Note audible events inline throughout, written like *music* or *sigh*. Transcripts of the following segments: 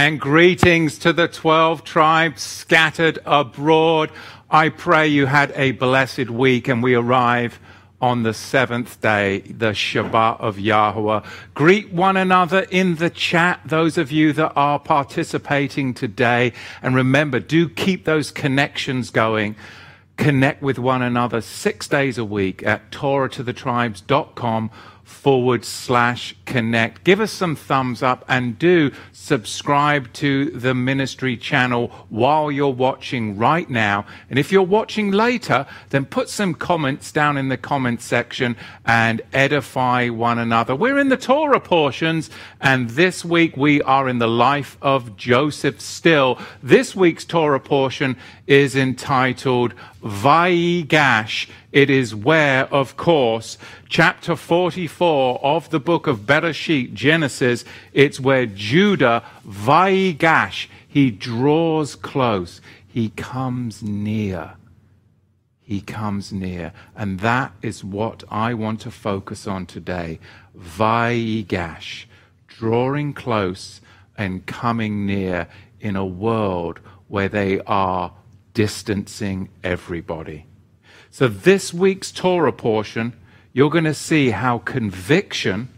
And greetings to the 12 tribes scattered abroad. I pray you had a blessed week and we arrive on the seventh day, the Shabbat of Yahweh. Greet one another in the chat, those of you that are participating today. And remember, do keep those connections going. Connect with one another six days a week at TorahToTheTribes.com forward slash connect. Give us some thumbs up and do subscribe to the ministry channel while you're watching right now. And if you're watching later, then put some comments down in the comment section and edify one another. We're in the Torah portions, and this week we are in the life of Joseph still. This week's Torah portion is entitled Vayigash. It is where, of course, chapter 44 of the book of Bereshit, Genesis, it's where Judah, Vayigash, he draws close. He comes near. He comes near. And that is what I want to focus on today. Vayigash, drawing close and coming near in a world where they are distancing everybody. So, this week's Torah portion, you're going to see how conviction,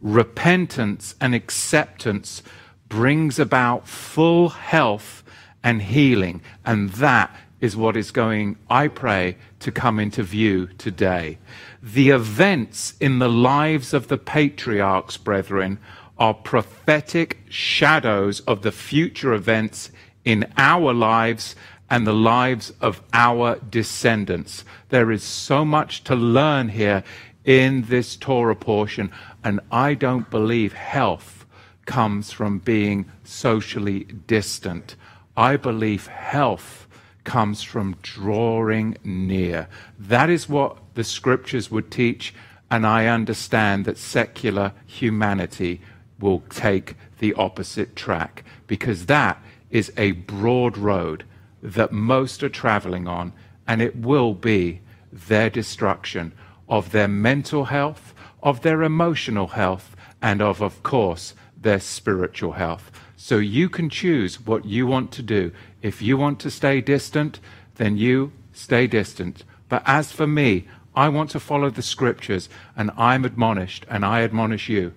repentance, and acceptance brings about full health and healing. And that is what is going, I pray, to come into view today. The events in the lives of the patriarchs, brethren, are prophetic shadows of the future events in our lives and the lives of our descendants. There is so much to learn here in this Torah portion, and I don't believe health comes from being socially distant. I believe health comes from drawing near. That is what the scriptures would teach, and I understand that secular humanity will take the opposite track because that is a broad road that most are traveling on, and it will be their destruction of their mental health, of their emotional health, and of, of course, their spiritual health. So you can choose what you want to do. If you want to stay distant, then you stay distant. But as for me, I want to follow the scriptures, and I'm admonished, and I admonish you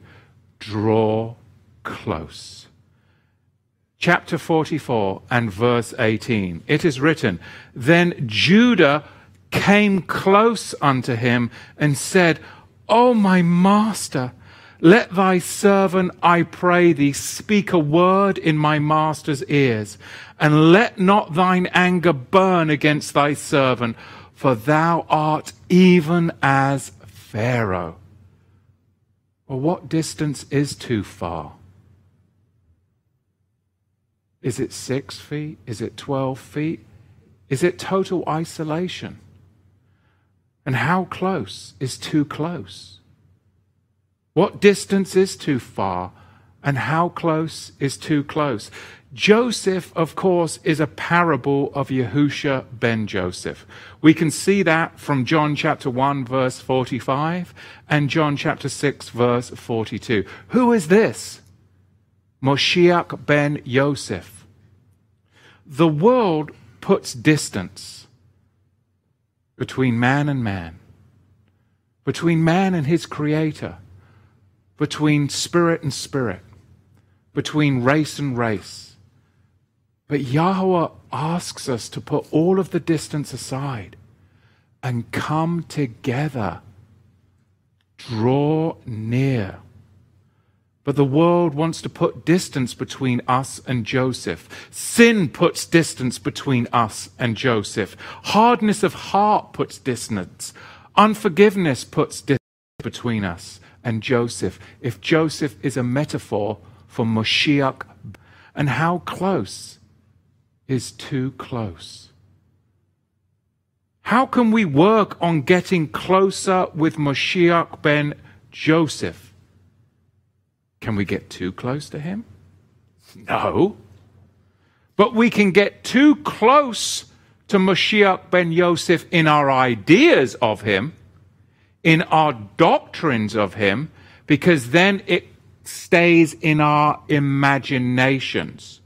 draw close chapter 44 and verse 18. It is written, Then Judah came close unto him and said, O my master, let thy servant, I pray thee, speak a word in my master's ears, and let not thine anger burn against thy servant, for thou art even as Pharaoh. Well, what distance is too far? Is it six feet? Is it 12 feet? Is it total isolation? And how close is too close? What distance is too far? And how close is too close? Joseph, of course, is a parable of Yahusha ben Joseph. We can see that from John chapter 1, verse 45, and John chapter 6, verse 42. Who is this? Moshiach ben Yosef. The world puts distance between man and man, between man and his creator, between spirit and spirit, between race and race. But Yahweh asks us to put all of the distance aside and come together, draw near. But the world wants to put distance between us and Joseph. Sin puts distance between us and Joseph. Hardness of heart puts distance. Unforgiveness puts distance between us and Joseph. If Joseph is a metaphor for Moshiach, and how close is too close? How can we work on getting closer with Moshiach ben Joseph? Can we get too close to him? No. But we can get too close to Moshiach ben Yosef in our ideas of him, in our doctrines of him, because then it stays in our imaginations.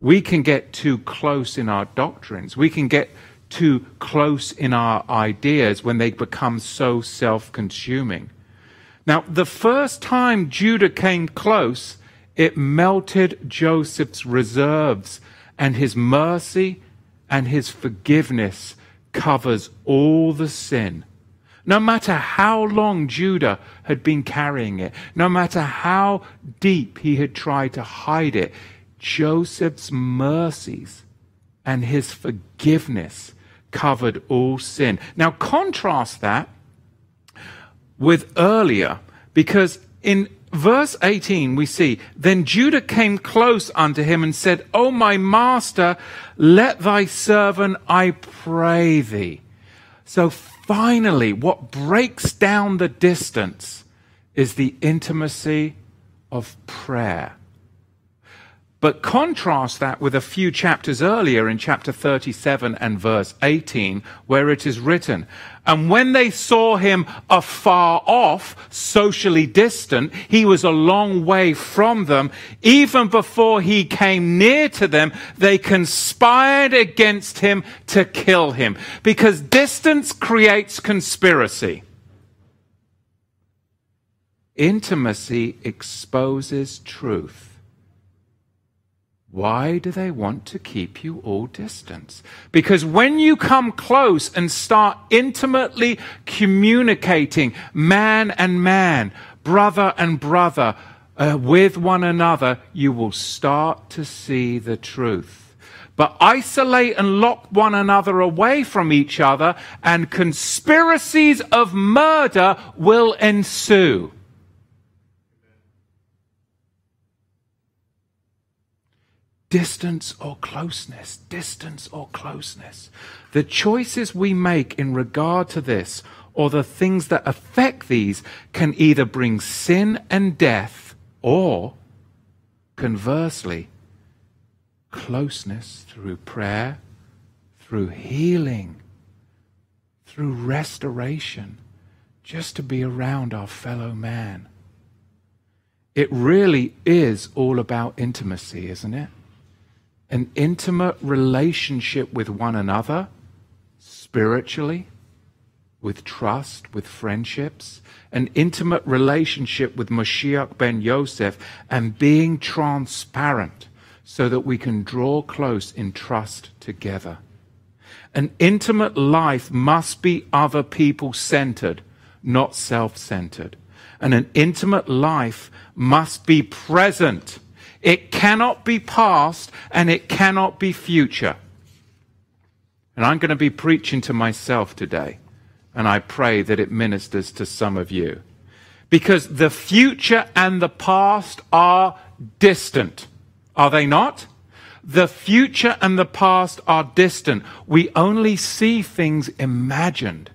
We can get too close in our doctrines. We can get too close in our ideas when they become so self consuming. Now, the first time Judah came close, it melted Joseph's reserves, and his mercy and his forgiveness covers all the sin. No matter how long Judah had been carrying it, no matter how deep he had tried to hide it, Joseph's mercies and his forgiveness covered all sin. Now, contrast that with earlier, because in verse 18 we see, Then Judah came close unto him and said, O my master, let thy servant, I pray thee. So finally, what breaks down the distance is the intimacy of prayer. But contrast that with a few chapters earlier in chapter 37 and verse 18, where it is written, And when they saw him afar off, socially distant, he was a long way from them. Even before he came near to them, they conspired against him to kill him. Because distance creates conspiracy. Intimacy exposes truth. Why do they want to keep you all distance? Because when you come close and start intimately communicating man and man, brother and brother, uh, with one another, you will start to see the truth. But isolate and lock one another away from each other, and conspiracies of murder will ensue. Distance or closeness, distance or closeness. The choices we make in regard to this or the things that affect these can either bring sin and death or, conversely, closeness through prayer, through healing, through restoration, just to be around our fellow man. It really is all about intimacy, isn't it? An intimate relationship with one another, spiritually, with trust, with friendships, an intimate relationship with Mashiach ben Yosef, and being transparent so that we can draw close in trust together. An intimate life must be other people centered, not self centered. And an intimate life must be present it cannot be past and it cannot be future. And I'm going to be preaching to myself today. And I pray that it ministers to some of you. Because the future and the past are distant. Are they not? The future and the past are distant. We only see things imagined.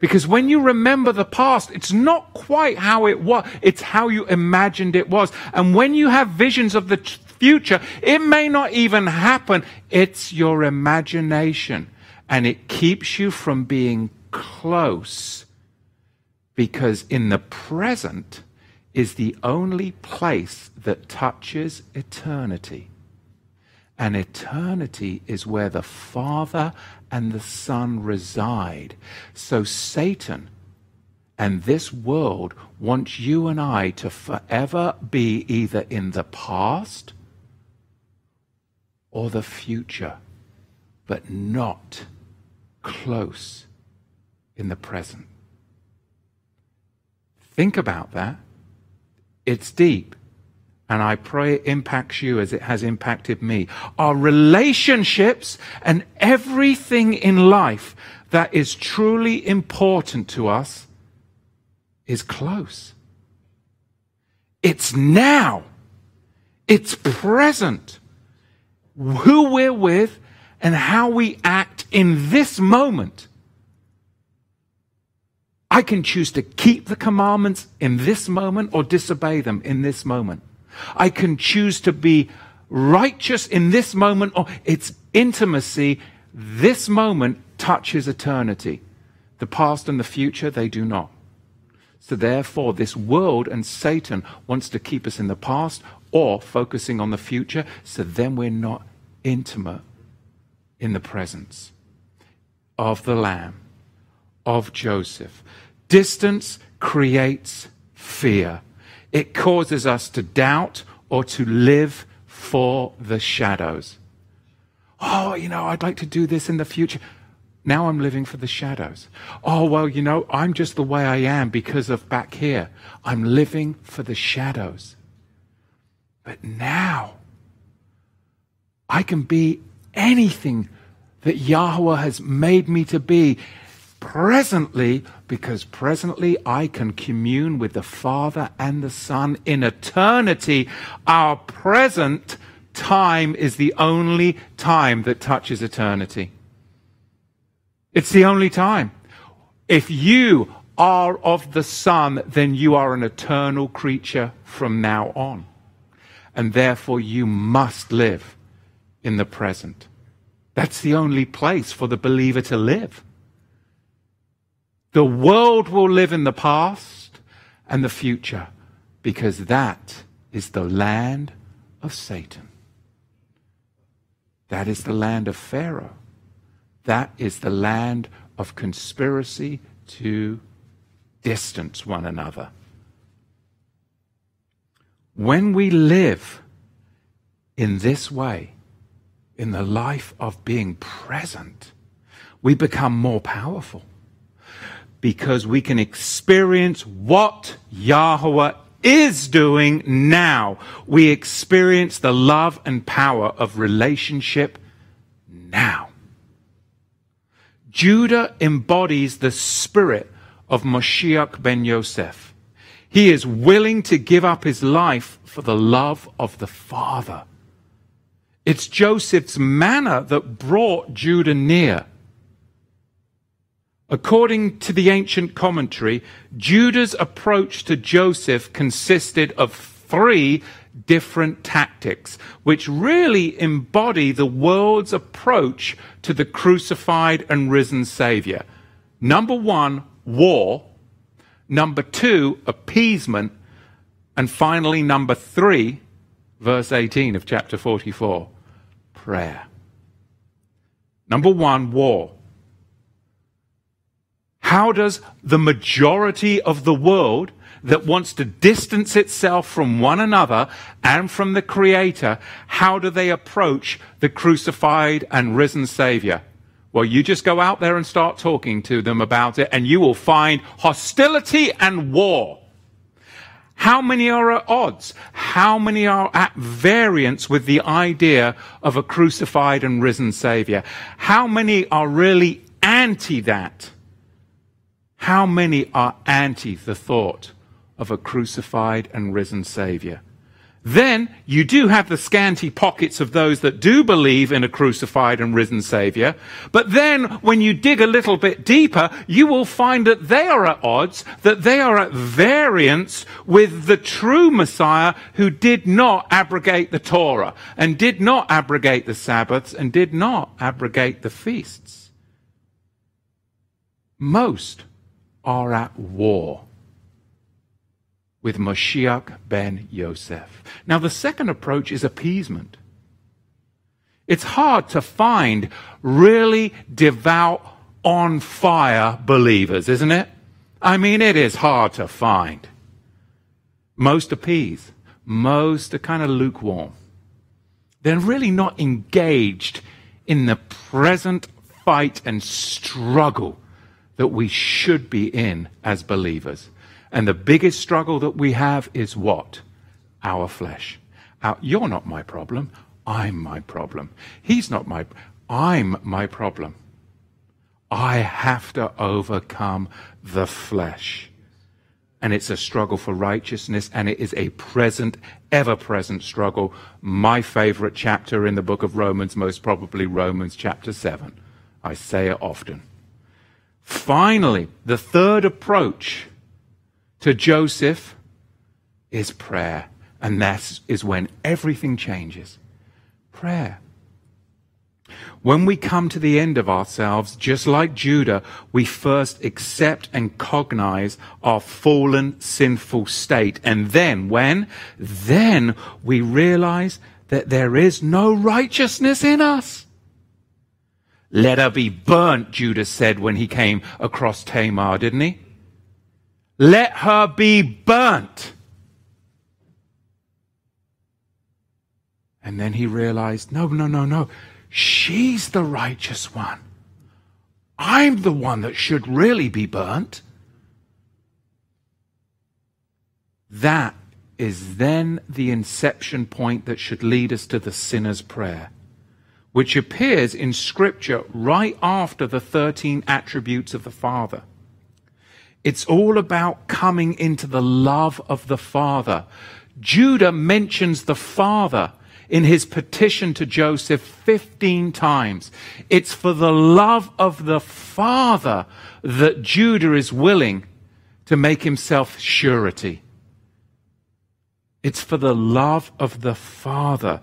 Because when you remember the past, it's not quite how it was. It's how you imagined it was. And when you have visions of the future, it may not even happen. It's your imagination. And it keeps you from being close. Because in the present is the only place that touches eternity. And eternity is where the Father and the Son reside. So Satan and this world wants you and I to forever be either in the past or the future, but not close in the present. Think about that. It's deep. And I pray it impacts you as it has impacted me. Our relationships and everything in life that is truly important to us is close. It's now. It's present. Who we're with and how we act in this moment. I can choose to keep the commandments in this moment or disobey them in this moment. I can choose to be righteous in this moment, or it's intimacy. This moment touches eternity. The past and the future, they do not. So, therefore, this world and Satan wants to keep us in the past or focusing on the future, so then we're not intimate in the presence of the Lamb, of Joseph. Distance creates fear, it causes us to doubt or to live for the shadows. Oh, you know, I'd like to do this in the future. Now I'm living for the shadows. Oh, well, you know, I'm just the way I am because of back here. I'm living for the shadows. But now I can be anything that Yahweh has made me to be presently because presently I can commune with the Father and the Son in eternity. Our present time is the only time that touches eternity. It's the only time. If you are of the Son, then you are an eternal creature from now on. And therefore, you must live in the present. That's the only place for the believer to live. The world will live in the past and the future because that is the land of Satan. That is the land of Pharaoh. That is the land of conspiracy to distance one another. When we live in this way, in the life of being present, we become more powerful because we can experience what Yahweh is doing now. We experience the love and power of relationship now. Judah embodies the spirit of Moshiach ben Yosef. He is willing to give up his life for the love of the Father. It's Joseph's manner that brought Judah near. According to the ancient commentary, Judah's approach to Joseph consisted of three different tactics, which really embody the world's approach to the crucified and risen Savior. Number one, war. Number two, appeasement. And finally, number three, verse 18 of chapter 44, prayer. Number one, war. How does the majority of the world that wants to distance itself from one another and from the Creator, how do they approach the crucified and risen Savior? Well, you just go out there and start talking to them about it, and you will find hostility and war. How many are at odds? How many are at variance with the idea of a crucified and risen Savior? How many are really anti that? How many are anti the thought of a crucified and risen Savior. Then you do have the scanty pockets of those that do believe in a crucified and risen Savior. But then when you dig a little bit deeper, you will find that they are at odds, that they are at variance with the true Messiah who did not abrogate the Torah and did not abrogate the Sabbaths and did not abrogate the feasts. Most are at war with Moshiach ben Yosef. Now, the second approach is appeasement. It's hard to find really devout, on fire believers, isn't it? I mean, it is hard to find. Most appease, most are kind of lukewarm. They're really not engaged in the present fight and struggle that we should be in as believers. And the biggest struggle that we have is what? Our flesh. Our, you're not my problem. I'm my problem. He's not my, I'm my problem. I have to overcome the flesh. And it's a struggle for righteousness, and it is a present, ever present struggle. My favorite chapter in the book of Romans, most probably Romans chapter 7. I say it often. Finally, the third approach to Joseph is prayer. And that is when everything changes. Prayer. When we come to the end of ourselves, just like Judah, we first accept and cognize our fallen, sinful state. And then, when? Then we realize that there is no righteousness in us. Let her be burnt, Judah said when he came across Tamar, didn't he? Let her be burnt. And then he realized, no, no, no, no. She's the righteous one. I'm the one that should really be burnt. That is then the inception point that should lead us to the sinner's prayer, which appears in Scripture right after the 13 attributes of the Father. It's all about coming into the love of the Father. Judah mentions the Father in his petition to Joseph 15 times. It's for the love of the Father that Judah is willing to make himself surety. It's for the love of the Father.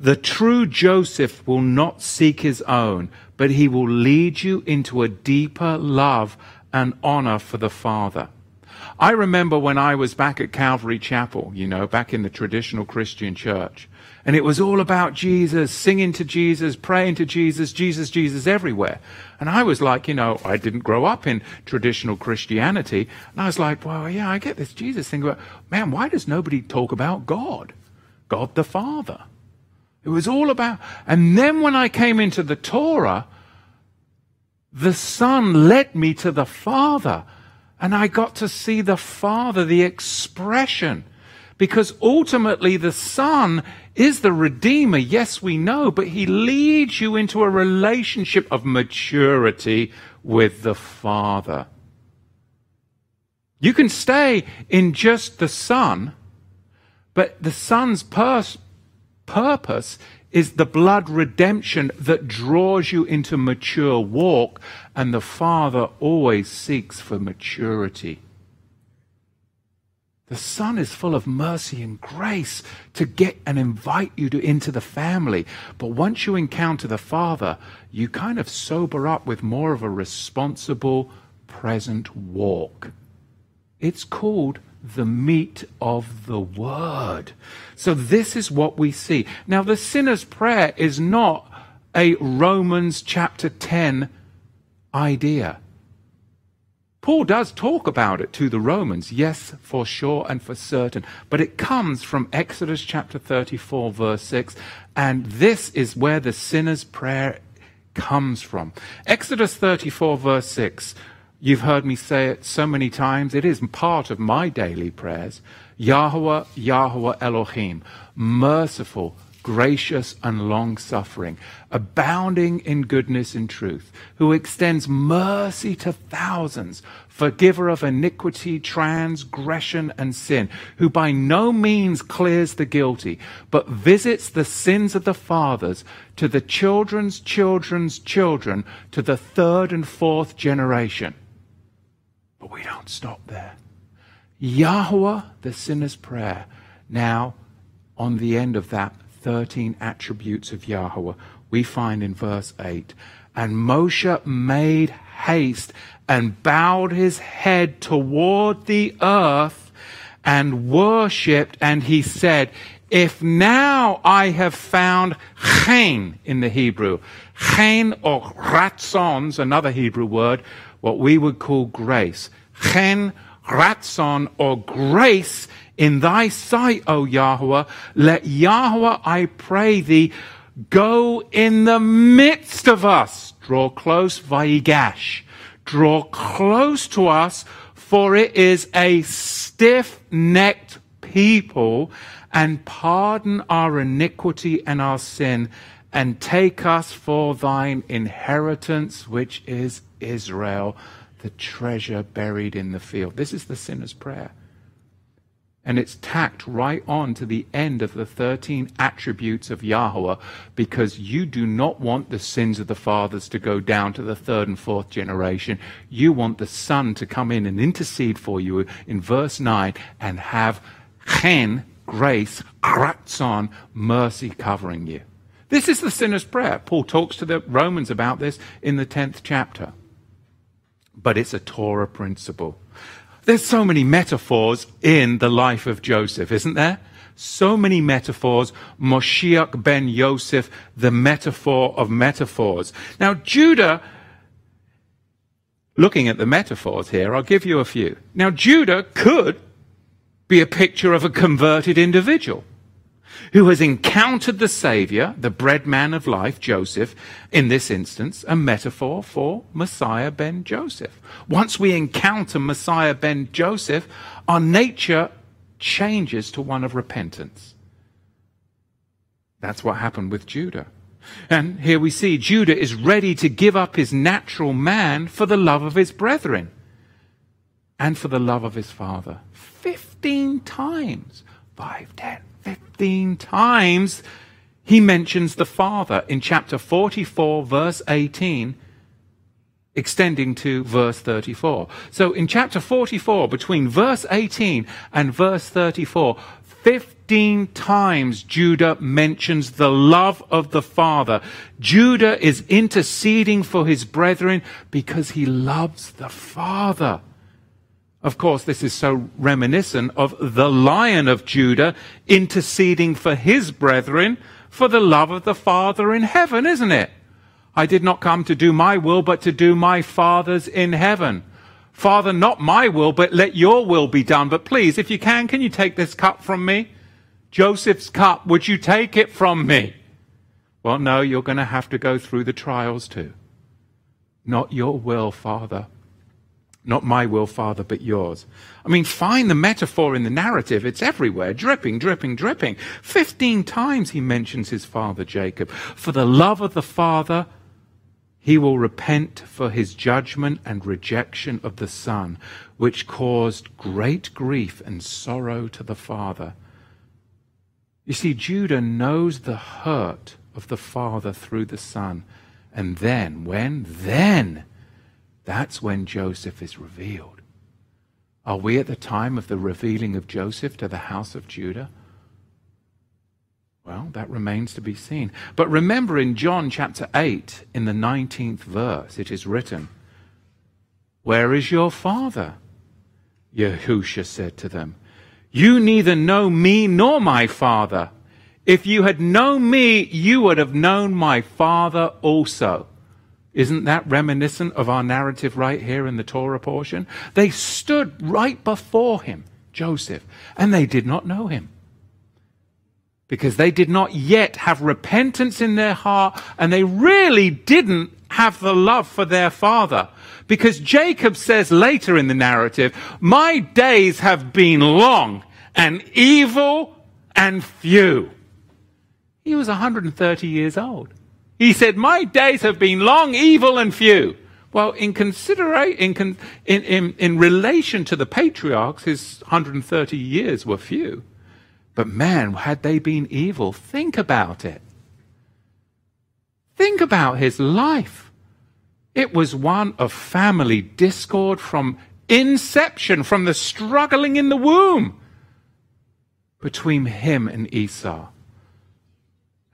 The true Joseph will not seek his own, but he will lead you into a deeper love and honor for the Father. I remember when I was back at Calvary Chapel, you know, back in the traditional Christian church, and it was all about Jesus, singing to Jesus, praying to Jesus, Jesus, Jesus everywhere. And I was like, you know, I didn't grow up in traditional Christianity. And I was like, well, yeah, I get this Jesus thing, but man, why does nobody talk about God? God the Father. It was all about, and then when I came into the Torah, the Son led me to the Father. And I got to see the Father, the expression. Because ultimately the Son is the Redeemer. Yes, we know, but He leads you into a relationship of maturity with the Father. You can stay in just the Son, but the Son's pers- purpose is the blood redemption that draws you into mature walk, and the Father always seeks for maturity. The Son is full of mercy and grace to get and invite you to, into the family. But once you encounter the Father, you kind of sober up with more of a responsible, present walk. It's called the meat of the word. So this is what we see. Now, the sinner's prayer is not a Romans chapter 10 idea. Paul does talk about it to the Romans, yes, for sure and for certain. But it comes from Exodus chapter 34, verse 6. And this is where the sinner's prayer comes from. Exodus 34, verse 6. You've heard me say it so many times. It is part of my daily prayers. Yahweh, Yahweh Elohim, merciful, gracious, and long suffering, abounding in goodness and truth, who extends mercy to thousands, forgiver of iniquity, transgression, and sin, who by no means clears the guilty, but visits the sins of the fathers to the children's children's children, to the third and fourth generation. But we don't stop there. Yahweh, the sinner's prayer. Now, on the end of that 13 attributes of Yahweh, we find in verse 8, and Moshe made haste and bowed his head toward the earth and worshipped, and he said, if now I have found chen in the Hebrew, chen or ratzons, another Hebrew word, what we would call grace. Chen, ratzon, or grace in thy sight, O Yahweh. Let Yahweh, I pray thee, go in the midst of us. Draw close, Vayigash. Draw close to us, for it is a stiff-necked people, and pardon our iniquity and our sin, and take us for thine inheritance, which is Israel, the treasure buried in the field. This is the sinner's prayer. And it's tacked right on to the end of the 13 attributes of Yahweh because you do not want the sins of the fathers to go down to the third and fourth generation. You want the Son to come in and intercede for you in verse 9 and have chen, grace, ratzon, mercy covering you. This is the sinner's prayer. Paul talks to the Romans about this in the 10th chapter. But it's a Torah principle. There's so many metaphors in the life of Joseph, isn't there? So many metaphors. Moshiach ben Yosef, the metaphor of metaphors. Now, Judah, looking at the metaphors here, I'll give you a few. Now, Judah could be a picture of a converted individual who has encountered the Savior, the bread man of life, Joseph, in this instance, a metaphor for Messiah ben Joseph. Once we encounter Messiah ben Joseph, our nature changes to one of repentance. That's what happened with Judah. And here we see Judah is ready to give up his natural man for the love of his brethren and for the love of his father. Fifteen times. Five, ten, 15 times he mentions the Father in chapter 44, verse 18, extending to verse 34. So in chapter 44, between verse 18 and verse 34, 15 times Judah mentions the love of the Father. Judah is interceding for his brethren because he loves the Father. Of course, this is so reminiscent of the Lion of Judah interceding for his brethren for the love of the Father in heaven, isn't it? I did not come to do my will, but to do my Father's in heaven. Father, not my will, but let your will be done. But please, if you can, can you take this cup from me? Joseph's cup, would you take it from me? Well, no, you're going to have to go through the trials too. Not your will, Father, not my will, Father, but yours. I mean, find the metaphor in the narrative. It's everywhere. Dripping, dripping, dripping. Fifteen times he mentions his father Jacob. For the love of the Father, he will repent for his judgment and rejection of the Son, which caused great grief and sorrow to the Father. You see, Judah knows the hurt of the Father through the Son. And then, when? Then that's when Joseph is revealed. Are we at the time of the revealing of Joseph to the house of Judah? Well, that remains to be seen. But remember in John chapter 8, in the 19th verse, it is written, Where is your father? Yahusha said to them, You neither know me nor my father. If you had known me, you would have known my father also. Isn't that reminiscent of our narrative right here in the Torah portion? They stood right before him, Joseph, and they did not know him. Because they did not yet have repentance in their heart, and they really didn't have the love for their father. Because Jacob says later in the narrative, My days have been long and evil and few. He was 130 years old. He said, My days have been long, evil, and few. Well, in, in, in, in, in relation to the patriarchs, his 130 years were few. But man, had they been evil, think about it. Think about his life. It was one of family discord from inception, from the struggling in the womb between him and Esau.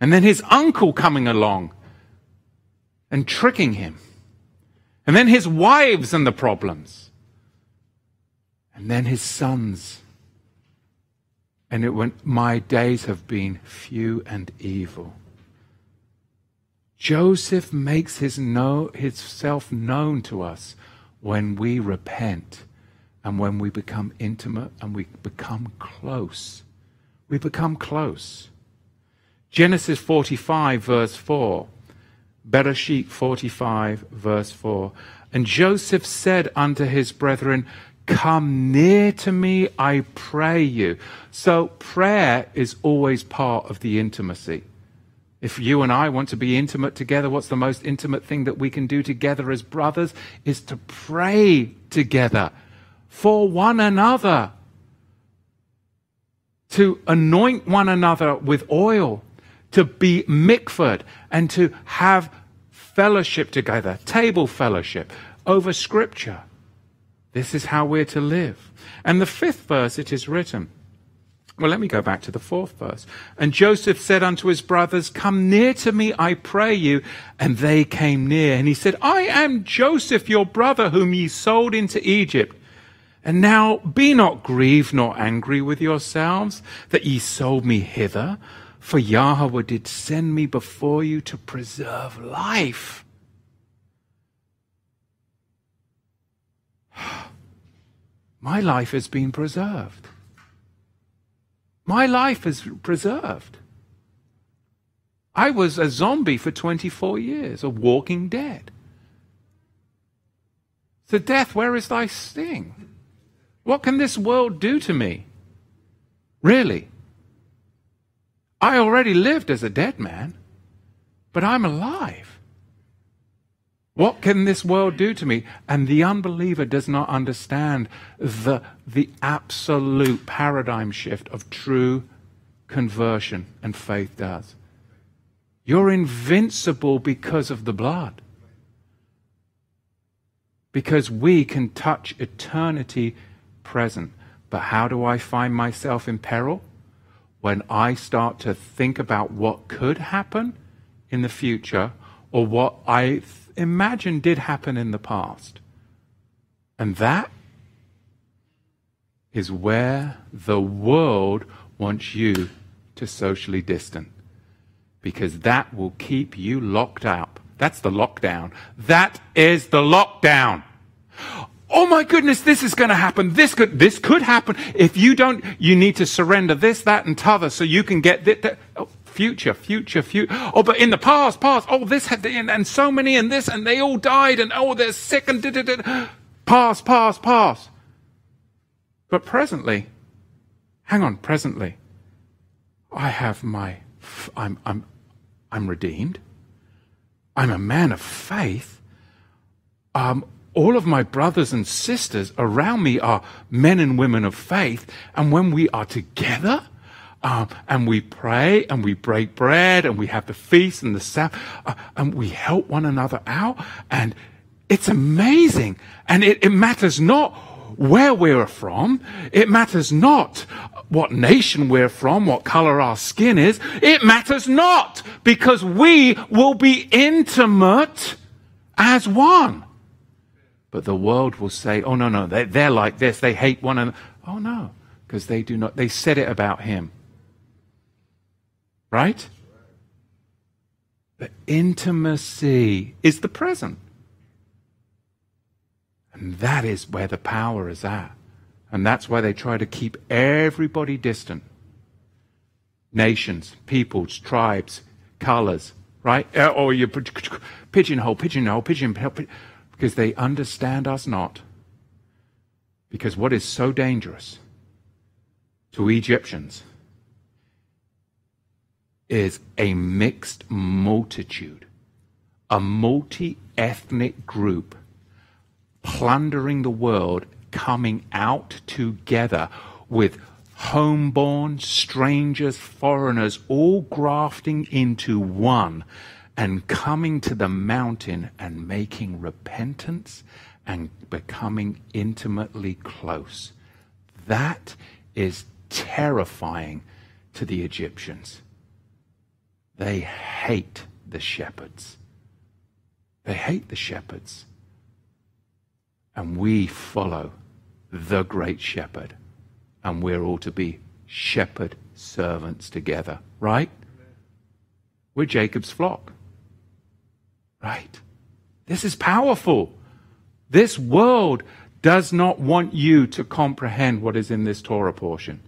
And then his uncle coming along and tricking him. And then his wives and the problems. And then his sons. And it went, My days have been few and evil. Joseph makes his know, himself known to us when we repent and when we become intimate and we become close. We become close. Genesis 45, verse 4. Bereshit 45, verse 4. And Joseph said unto his brethren, Come near to me, I pray you. So prayer is always part of the intimacy. If you and I want to be intimate together, what's the most intimate thing that we can do together as brothers? Is to pray together for one another. To anoint one another with oil to be mikvah and to have fellowship together, table fellowship over scripture. This is how we're to live. And the fifth verse, it is written, Well, let me go back to the fourth verse. And Joseph said unto his brothers, Come near to me, I pray you. And they came near. And he said, I am Joseph, your brother, whom ye sold into Egypt. And now be not grieved nor angry with yourselves that ye sold me hither, for Yahweh did send me before you to preserve life. *sighs* My life has been preserved. My life is preserved. I was a zombie for 24 years, a walking dead. So, death, where is thy sting? What can this world do to me? Really? I already lived as a dead man, but I'm alive. What can this world do to me? And the unbeliever does not understand the, the absolute paradigm shift of true conversion and faith does. You're invincible because of the blood. Because we can touch eternity present. But how do I find myself in peril? When I start to think about what could happen in the future or what I imagine did happen in the past. And that is where the world wants you to socially distant. Because that will keep you locked up. That's the lockdown. That is the lockdown. Oh my goodness, this is going to happen. This could, this could happen. If you don't, you need to surrender this, that, and t'other so you can get that. Oh, future, future, future. Oh, but in the past, past. Oh, this had, and, and so many, and this, and they all died, and oh, they're sick, and did it. Past, past, past. But presently, hang on, presently, I have my, I'm, I'm, I'm redeemed. I'm a man of faith. Um, all of my brothers and sisters around me are men and women of faith. And when we are together, um, and we pray and we break bread and we have the feast and the Sabbath uh, and we help one another out and it's amazing. And it, it matters not where we're from. It matters not what nation we're from what color our skin is. It matters not because we will be intimate as one but the world will say oh no no they, they're like this they hate one another oh no because they do not they said it about him Right? But intimacy is the present. And that is where the power is at. And that's why they try to keep everybody distant. Nations, peoples, tribes, colors, right? Uh, or you pigeonhole, pigeonhole, pigeonhole, because they understand us not. Because what is so dangerous to Egyptians is a mixed multitude, a multi ethnic group plundering the world, coming out together with homeborn, strangers, foreigners, all grafting into one and coming to the mountain and making repentance and becoming intimately close. That is terrifying to the Egyptians. They hate the shepherds. They hate the shepherds. And we follow the great shepherd. And we're all to be shepherd servants together, right? We're Jacob's flock. Right? This is powerful. This world does not want you to comprehend what is in this Torah portion,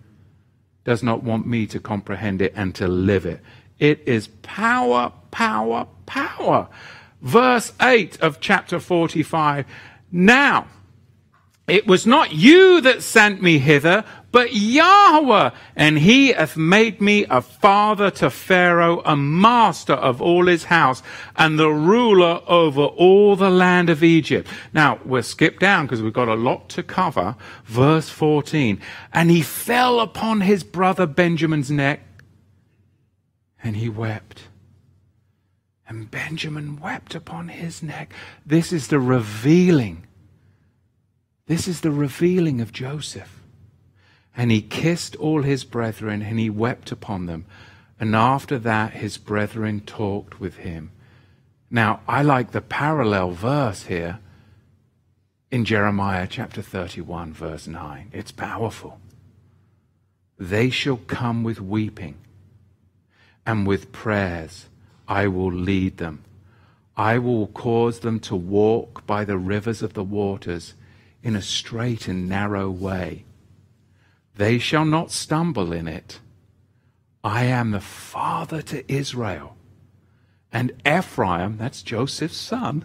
does not want me to comprehend it and to live it. It is power, power, power. Verse 8 of chapter 45. Now, it was not you that sent me hither, but Yahweh, and he hath made me a father to Pharaoh, a master of all his house, and the ruler over all the land of Egypt. Now, we'll skip down because we've got a lot to cover. Verse 14. And he fell upon his brother Benjamin's neck and he wept. And Benjamin wept upon his neck. This is the revealing. This is the revealing of Joseph. And he kissed all his brethren, and he wept upon them. And after that, his brethren talked with him. Now, I like the parallel verse here in Jeremiah chapter 31, verse 9. It's powerful. They shall come with weeping, and with prayers I will lead them. I will cause them to walk by the rivers of the waters in a straight and narrow way. They shall not stumble in it. I am the father to Israel. And Ephraim, that's Joseph's son,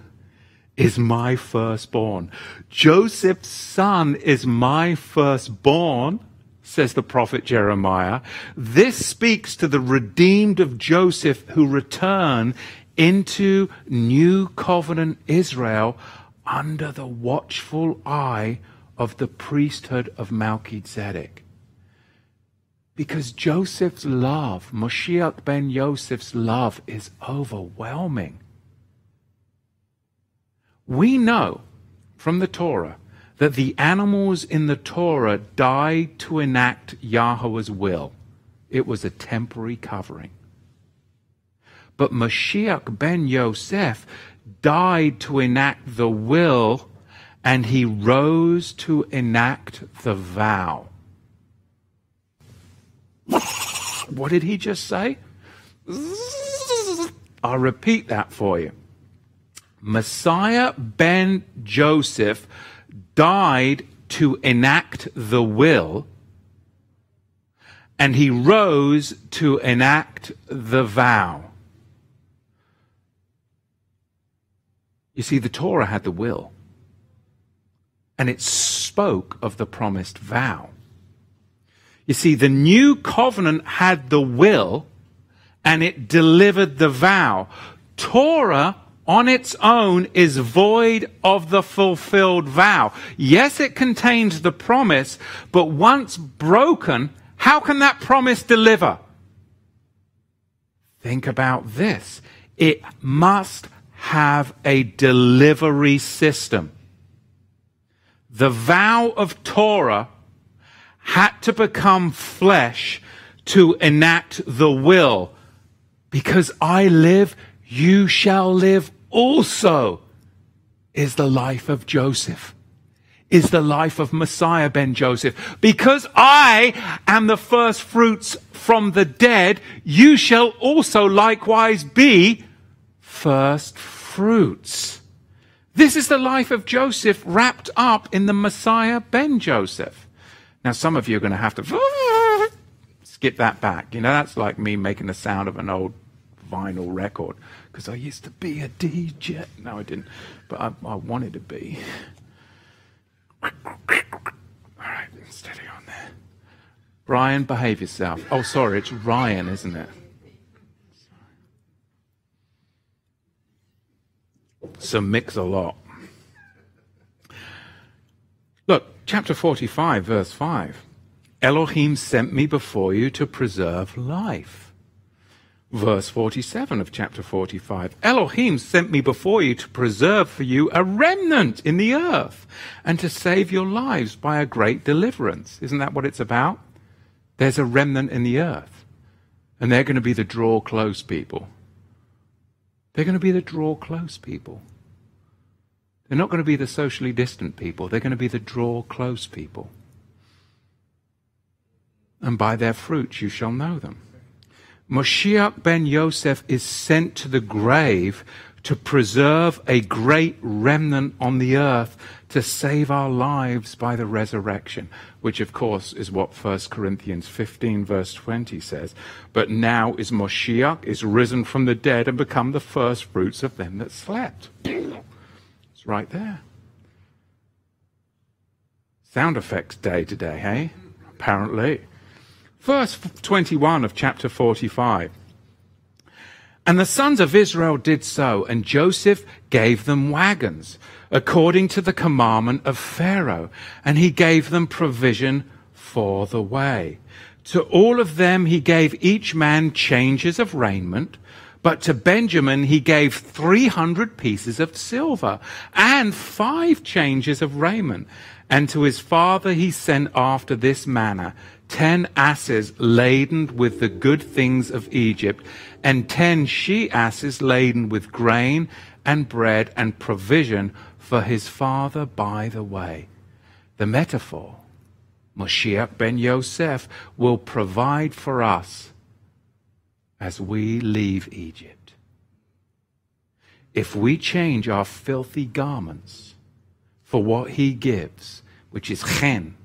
is my firstborn. Joseph's son is my firstborn, says the prophet Jeremiah. This speaks to the redeemed of Joseph who return into new covenant Israel under the watchful eye of the priesthood of Melchizedek. Because Joseph's love, Moshiach ben Joseph's love, is overwhelming. We know from the Torah that the animals in the Torah died to enact Yahweh's will. It was a temporary covering. But Mashiach ben Yosef died to enact the will, and he rose to enact the vow. What did he just say? I'll repeat that for you. Messiah ben Joseph died to enact the will, and he rose to enact the vow. You see, the Torah had the will, and it spoke of the promised vow. You see, the new covenant had the will, and it delivered the vow. Torah on its own is void of the fulfilled vow. Yes, it contains the promise, but once broken, how can that promise deliver? Think about this. It must have a delivery system. The vow of Torah had to become flesh to enact the will. Because I live, you shall live also, is the life of Joseph is the life of Messiah ben Joseph. Because I am the first fruits from the dead, you shall also likewise be first fruits. This is the life of Joseph wrapped up in the Messiah ben Joseph. Now, some of you are going to have to *laughs* skip that back. You know, that's like me making the sound of an old vinyl record because I used to be a DJ. No, I didn't, but I, I wanted to be. All right, steady on there. Brian, behave yourself. Oh, sorry, it's Ryan, isn't it? So mix a lot. Look, chapter 45, verse 5. Elohim sent me before you to preserve life. Verse 47 of chapter 45. Elohim sent me before you to preserve for you a remnant in the earth and to save your lives by a great deliverance. Isn't that what it's about? There's a remnant in the earth. And they're going to be the draw close people. They're going to be the draw close people. They're not going to be the socially distant people. They're going to be the draw close people. And by their fruits you shall know them. Moshiach ben Yosef is sent to the grave to preserve a great remnant on the earth to save our lives by the resurrection, which of course is what 1 Corinthians 15 verse 20 says. But now is Moshiach is risen from the dead and become the first fruits of them that slept. It's right there. Sound effects day today, hey? Apparently. Verse 21 of chapter 45. And the sons of Israel did so, and Joseph gave them wagons, according to the commandment of Pharaoh, and he gave them provision for the way. To all of them he gave each man changes of raiment, But to Benjamin he gave 300 pieces of silver and five changes of raiment. And to his father he sent after this manner ten asses laden with the good things of Egypt, and ten she asses laden with grain and bread and provision for his father by the way. The metaphor, Moshiach ben Yosef, will provide for us as we leave Egypt. If we change our filthy garments for what he gives, which is chen,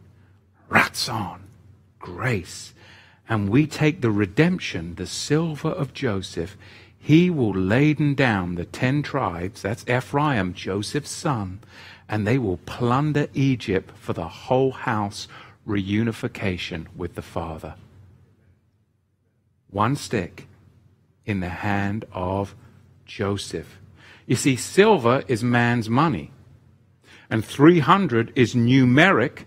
ratzon, grace, and we take the redemption, the silver of Joseph, he will laden down the ten tribes, that's Ephraim, Joseph's son, and they will plunder Egypt for the whole house reunification with the Father. One stick in the hand of Joseph. You see, silver is man's money, and 300 is numeric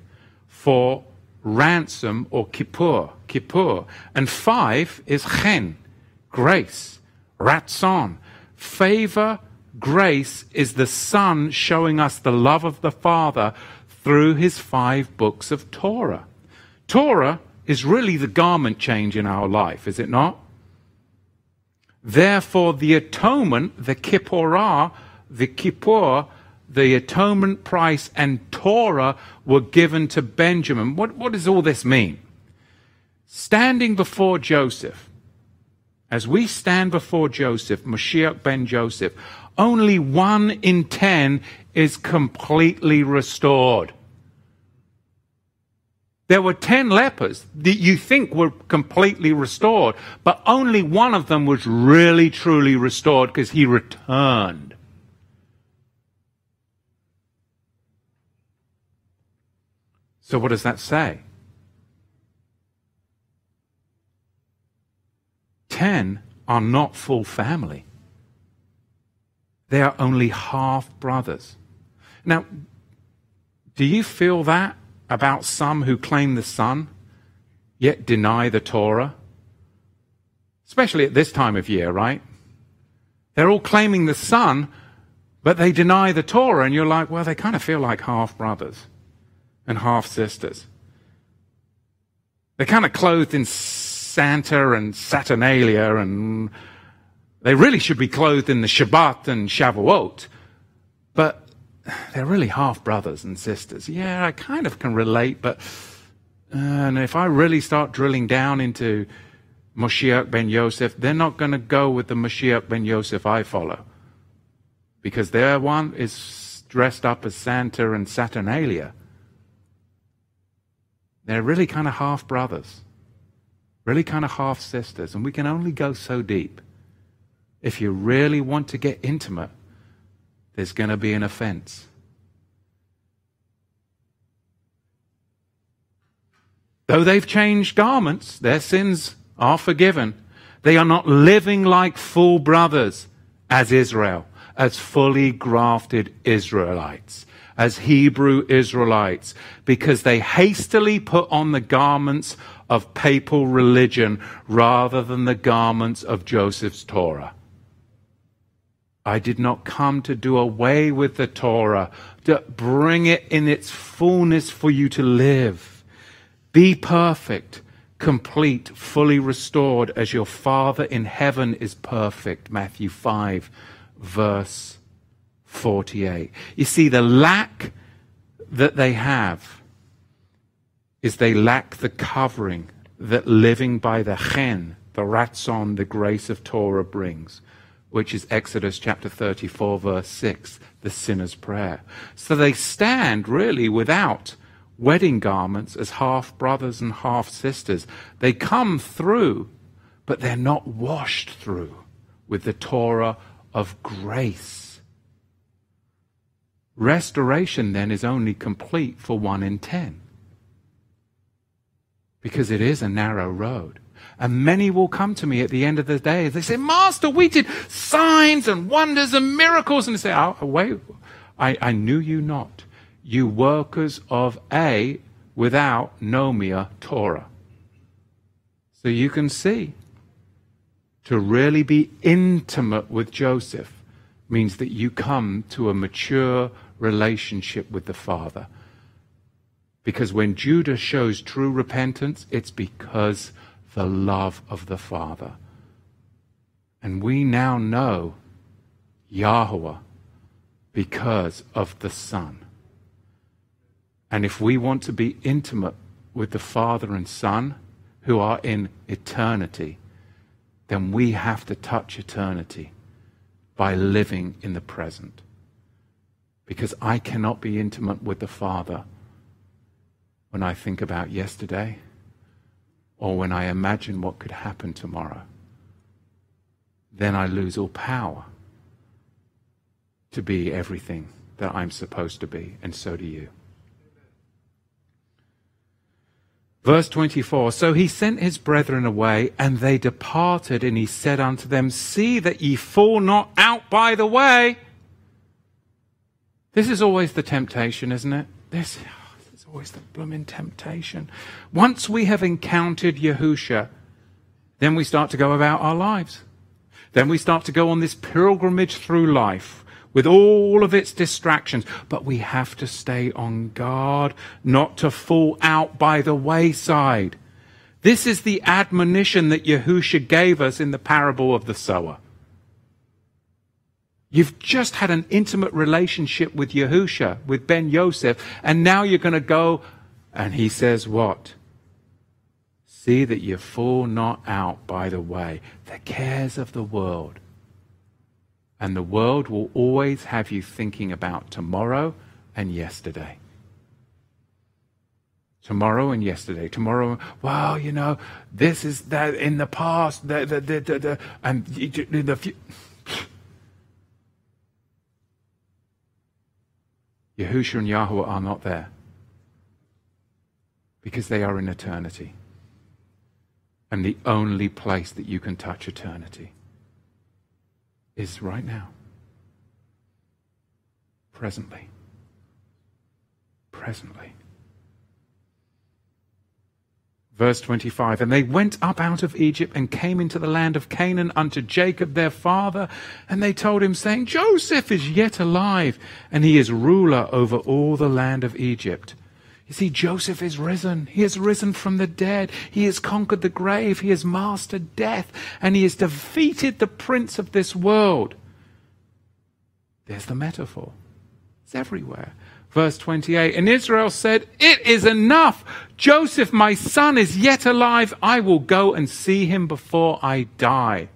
for ransom or kippur, kippur. And five is chen, grace, ratzon. Favor, grace is the Son showing us the love of the Father through his five books of Torah. Torah is really the garment change in our life, is it not? Therefore, the atonement, the kipporah, the kippur, the atonement price and Torah were given to Benjamin. What, what does all this mean? Standing before Joseph, as we stand before Joseph, Mashiach ben Joseph, only one in ten is completely restored. There were ten lepers that you think were completely restored, but only one of them was really truly restored because he returned. So, what does that say? Ten are not full family, they are only half brothers. Now, do you feel that about some who claim the Son, yet deny the Torah? Especially at this time of year, right? They're all claiming the Son, but they deny the Torah, and you're like, well, they kind of feel like half brothers and half sisters. They're kind of clothed in Santa and Saturnalia, and they really should be clothed in the Shabbat and Shavuot, but they're really half brothers and sisters. Yeah, I kind of can relate, but uh, and if I really start drilling down into Moshiach ben Yosef, they're not going to go with the Moshiach ben Yosef I follow. Because their one is dressed up as Santa and Saturnalia. They're really kind of half brothers, really kind of half sisters, and we can only go so deep. If you really want to get intimate, there's going to be an offense. Though they've changed garments, their sins are forgiven. They are not living like full brothers as Israel, as fully grafted Israelites as Hebrew Israelites because they hastily put on the garments of papal religion rather than the garments of Joseph's Torah. I did not come to do away with the Torah, to bring it in its fullness for you to live. Be perfect, complete, fully restored as your Father in heaven is perfect. Matthew 5, verse 48. You see, the lack that they have is they lack the covering that living by the chen, the ratzon, the grace of Torah brings, which is Exodus chapter 34, verse 6, the sinner's prayer. So they stand really without wedding garments as half brothers and half sisters. They come through, but they're not washed through with the Torah of grace. Restoration then is only complete for one in ten. Because it is a narrow road. And many will come to me at the end of the day. They say, Master, we did signs and wonders and miracles. And they say, oh, wait, I, I knew you not. You workers of A without Nomia Torah. So you can see To really be intimate with Joseph means that you come to a mature relationship with the Father. Because when Judah shows true repentance, it's because the love of the Father. And we now know Yahweh because of the Son. And if we want to be intimate with the Father and Son who are in eternity, then we have to touch eternity by living in the present. Because I cannot be intimate with the Father when I think about yesterday or when I imagine what could happen tomorrow. Then I lose all power to be everything that I'm supposed to be, and so do you. Verse 24 So he sent his brethren away, and they departed, and he said unto them, See that ye fall not out by the way. This is always the temptation, isn't it? This, this is always the blooming temptation. Once we have encountered Yahusha, then we start to go about our lives. Then we start to go on this pilgrimage through life with all of its distractions. But we have to stay on guard not to fall out by the wayside. This is the admonition that Yahusha gave us in the parable of the sower. You've just had an intimate relationship with Yahusha, with Ben Yosef, and now you're going to go, and he says, What? See that you fall not out by the way, the cares of the world and the world will always have you thinking about tomorrow and yesterday. Tomorrow and yesterday. Tomorrow, well, you know, this is that in the past, the, the, the, the, and in the future. Yahusha and Yahweh are not there because they are in eternity. And the only place that you can touch eternity is right now. Presently. Presently. Verse 25 And they went up out of Egypt and came into the land of Canaan unto Jacob their father. And they told him, saying, Joseph is yet alive, and he is ruler over all the land of Egypt. You see, Joseph is risen. He has risen from the dead. He has conquered the grave. He has mastered death. And he has defeated the prince of this world. There's the metaphor. It's everywhere. Verse 28 And Israel said, It is enough. Joseph, my son, is yet alive. I will go and see him before I die.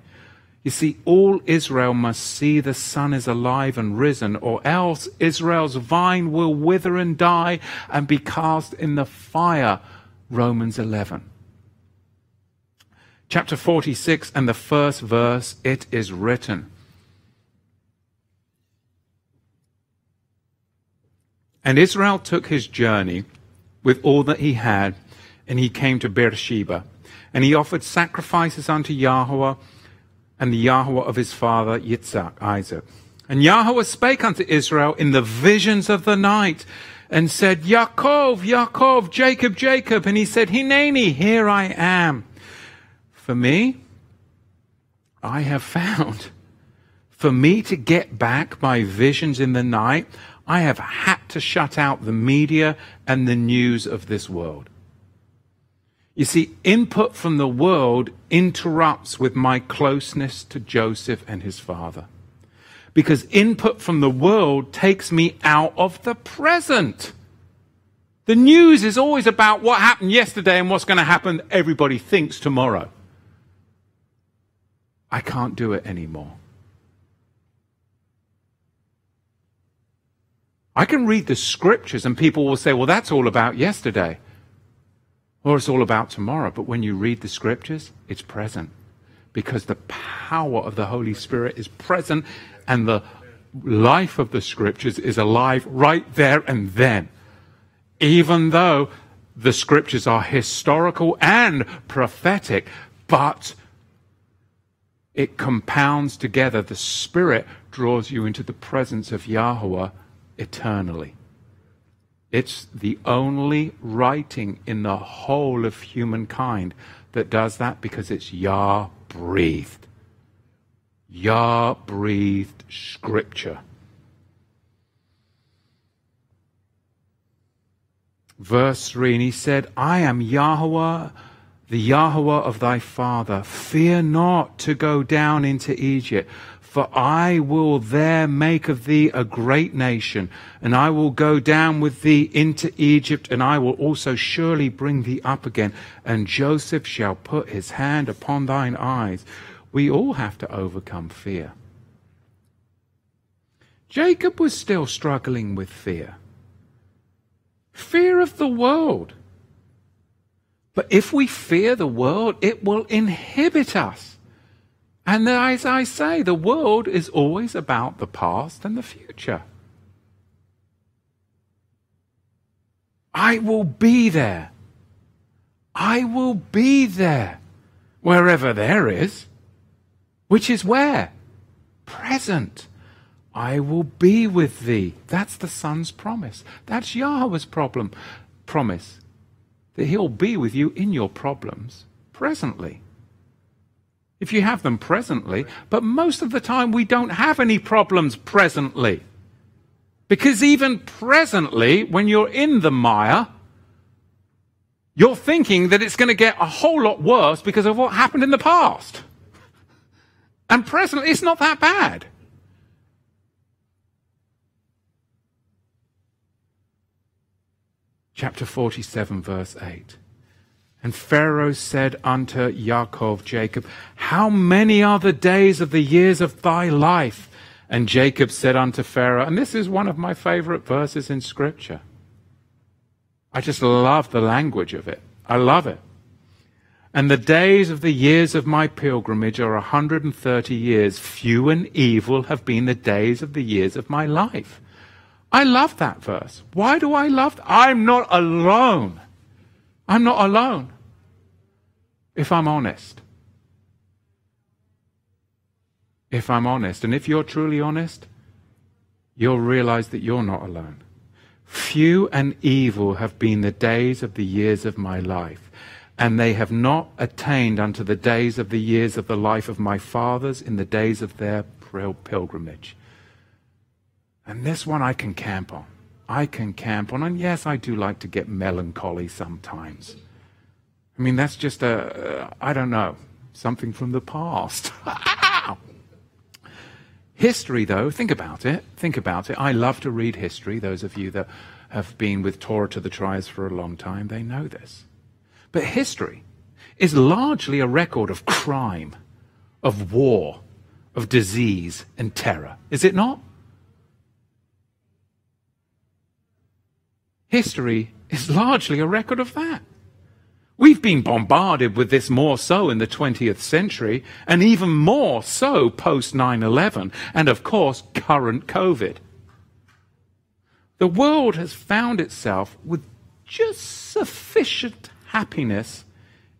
You see, all Israel must see the Son is alive and risen, or else Israel's vine will wither and die and be cast in the fire. Romans 11. Chapter 46 and the first verse, it is written. And Israel took his journey with all that he had, and he came to Beersheba. And he offered sacrifices unto Yahweh and the Yahweh of his father Yitzhak, Isaac. And Yahweh spake unto Israel in the visions of the night and said, Yaakov, Yaakov, Jacob, Jacob. And he said, Hineni, here I am. For me, I have found. For me to get back my visions in the night, I have had to shut out the media and the news of this world. You see, input from the world interrupts with my closeness to Joseph and his father. Because input from the world takes me out of the present. The news is always about what happened yesterday and what's going to happen, everybody thinks tomorrow. I can't do it anymore. I can read the scriptures and people will say, well, that's all about yesterday or it's all about tomorrow. But when you read the scriptures, it's present because the power of the Holy Spirit is present and the life of the scriptures is alive right there and then. Even though the scriptures are historical and prophetic, but it compounds together. The Spirit draws you into the presence of Yahweh eternally. It's the only writing in the whole of humankind that does that because it's Yah breathed. Yah breathed scripture. Verse 3 And he said, I am Yahweh, the Yahweh of thy father. Fear not to go down into Egypt, for I will there make of thee a great nation, and I will go down with thee into Egypt, and I will also surely bring thee up again. And Joseph shall put his hand upon thine eyes we all have to overcome fear. Jacob was still struggling with fear. Fear of the world. But if we fear the world, it will inhibit us. And as I say, the world is always about the past and the future. I will be there. I will be there. Wherever there is which is where? Present. I will be with thee. That's the Son's promise. That's Yahweh's problem, promise. That He'll be with you in your problems presently. If you have them presently, but most of the time we don't have any problems presently. Because even presently, when you're in the mire, you're thinking that it's going to get a whole lot worse because of what happened in the past. And presently, it's not that bad. Chapter 47, verse 8. And Pharaoh said unto Yaakov, Jacob, How many are the days of the years of thy life? And Jacob said unto Pharaoh, and this is one of my favorite verses in Scripture. I just love the language of it. I love it. And the days of the years of my pilgrimage are a 130 years. Few and evil have been the days of the years of my life. I love that verse. Why do I love that? I'm not alone. I'm not alone. If I'm honest. If I'm honest. And if you're truly honest, you'll realize that you're not alone. Few and evil have been the days of the years of my life and they have not attained unto the days of the years of the life of my fathers in the days of their pilgrimage. And this one I can camp on. I can camp on. And yes, I do like to get melancholy sometimes. I mean, that's just a, uh, I don't know, something from the past. *laughs* history, though, think about it. Think about it. I love to read history. Those of you that have been with Torah to the Tribes for a long time, they know this. But history is largely a record of crime, of war, of disease and terror, is it not? History is largely a record of that. We've been bombarded with this more so in the 20th century, and even more so post 9 11, and of course, current COVID. The world has found itself with just sufficient happiness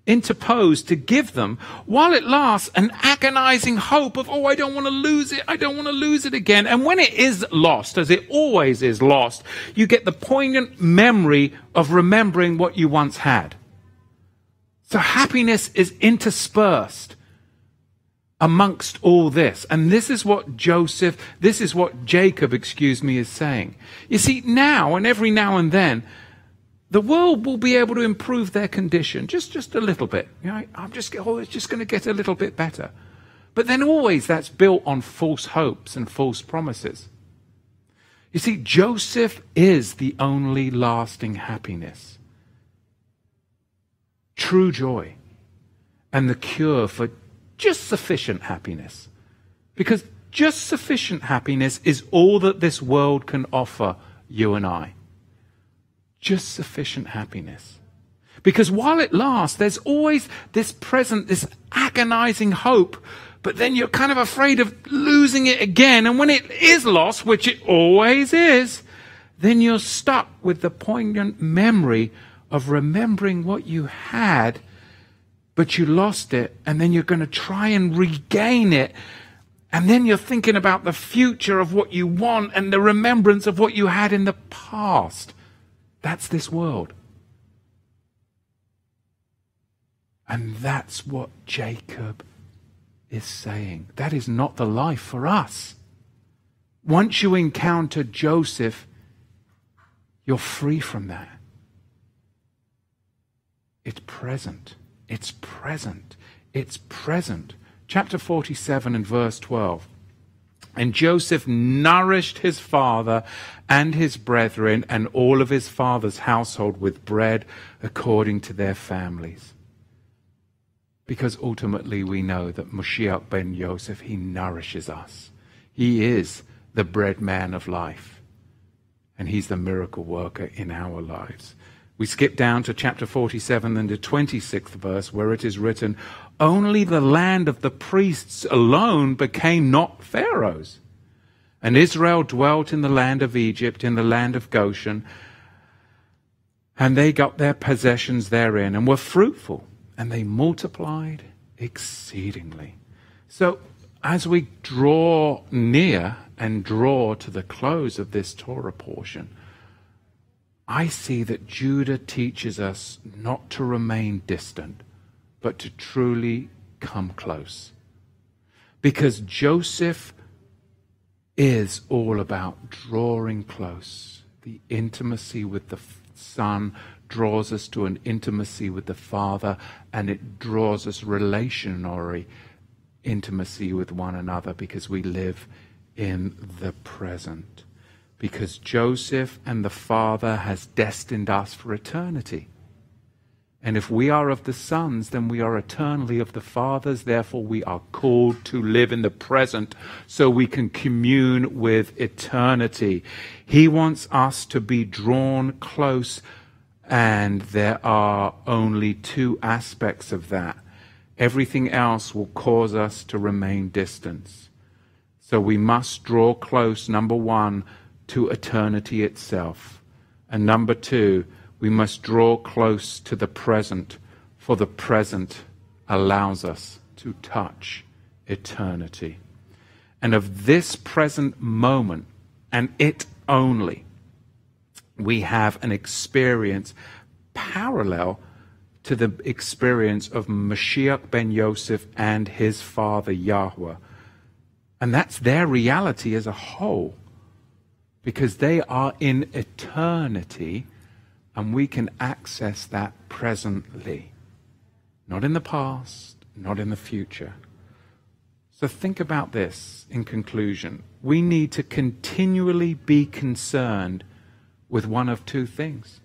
interposed to give them, while it lasts, an agonizing hope of, oh, I don't want to lose it. I don't want to lose it again. And when it is lost, as it always is lost, you get the poignant memory of remembering what you once had. So happiness is interspersed amongst all this. And this is what Joseph, this is what Jacob, excuse me, is saying. You see, now and every now and then, the world will be able to improve their condition just, just a little bit. You know, I'm just, oh, it's just going to get a little bit better. But then always that's built on false hopes and false promises. You see, Joseph is the only lasting happiness, true joy, and the cure for just sufficient happiness. Because just sufficient happiness is all that this world can offer you and I just sufficient happiness. Because while it lasts, there's always this present, this agonizing hope, but then you're kind of afraid of losing it again. And when it is lost, which it always is, then you're stuck with the poignant memory of remembering what you had, but you lost it, and then you're going to try and regain it. And then you're thinking about the future of what you want and the remembrance of what you had in the past. That's this world. And that's what Jacob is saying. That is not the life for us. Once you encounter Joseph, you're free from that. It's present. It's present. It's present. Chapter 47 and verse 12. And Joseph nourished his father and his brethren and all of his father's household with bread according to their families. Because ultimately we know that Moshiach ben Joseph, he nourishes us. He is the bread man of life. And he's the miracle worker in our lives. We skip down to chapter 47 and the 26th verse where it is written, Only the land of the priests alone became not Pharaoh's. And Israel dwelt in the land of Egypt, in the land of Goshen, and they got their possessions therein and were fruitful, and they multiplied exceedingly. So, as we draw near and draw to the close of this Torah portion, I see that Judah teaches us not to remain distant, but to truly come close. Because Joseph is all about drawing close. The intimacy with the Son draws us to an intimacy with the Father, and it draws us relationary intimacy with one another because we live in the present because Joseph and the Father has destined us for eternity. And if we are of the sons, then we are eternally of the fathers. Therefore, we are called to live in the present so we can commune with eternity. He wants us to be drawn close, and there are only two aspects of that. Everything else will cause us to remain distant. So we must draw close, number one, to eternity itself. And number two, we must draw close to the present, for the present allows us to touch eternity. And of this present moment, and it only, we have an experience parallel to the experience of Mashiach ben Yosef and his father Yahweh. And that's their reality as a whole because they are in eternity and we can access that presently. Not in the past, not in the future. So think about this in conclusion. We need to continually be concerned with one of two things.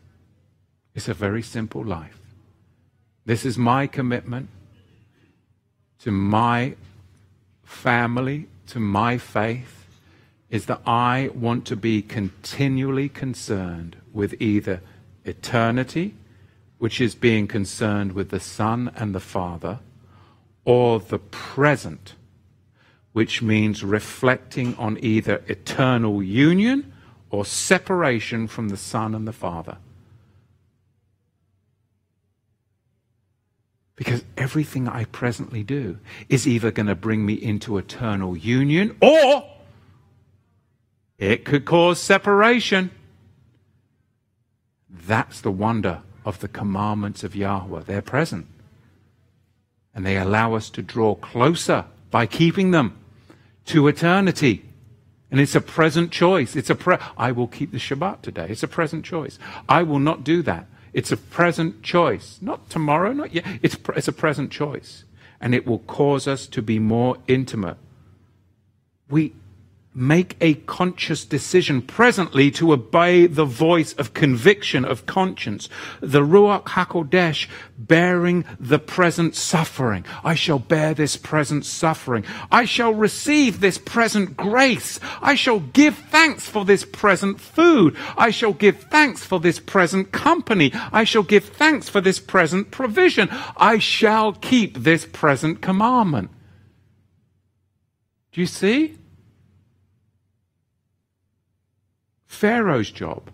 It's a very simple life. This is my commitment to my family, to my faith, is that I want to be continually concerned with either eternity, which is being concerned with the Son and the Father, or the present, which means reflecting on either eternal union or separation from the Son and the Father. Because everything I presently do is either going to bring me into eternal union or it could cause separation. That's the wonder of the commandments of Yahweh. They're present. And they allow us to draw closer by keeping them to eternity. And it's a present choice. It's a pre- I will keep the Shabbat today. It's a present choice. I will not do that. It's a present choice. Not tomorrow, not yet. It's, it's a present choice. And it will cause us to be more intimate. We, make a conscious decision presently to obey the voice of conviction of conscience. The Ruach HaKodesh bearing the present suffering. I shall bear this present suffering. I shall receive this present grace. I shall give thanks for this present food. I shall give thanks for this present company. I shall give thanks for this present provision. I shall keep this present commandment. Do you see? Pharaoh's job,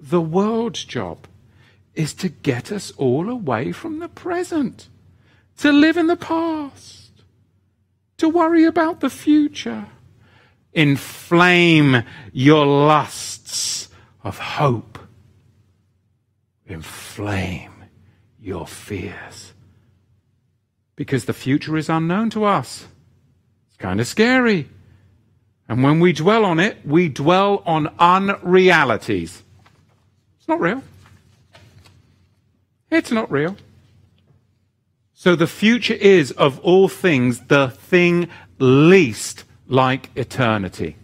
the world's job, is to get us all away from the present, to live in the past, to worry about the future. Inflame your lusts of hope. Inflame your fears because the future is unknown to us. It's kind of scary. And when we dwell on it, we dwell on unrealities. It's not real. It's not real. So the future is, of all things, the thing least like eternity.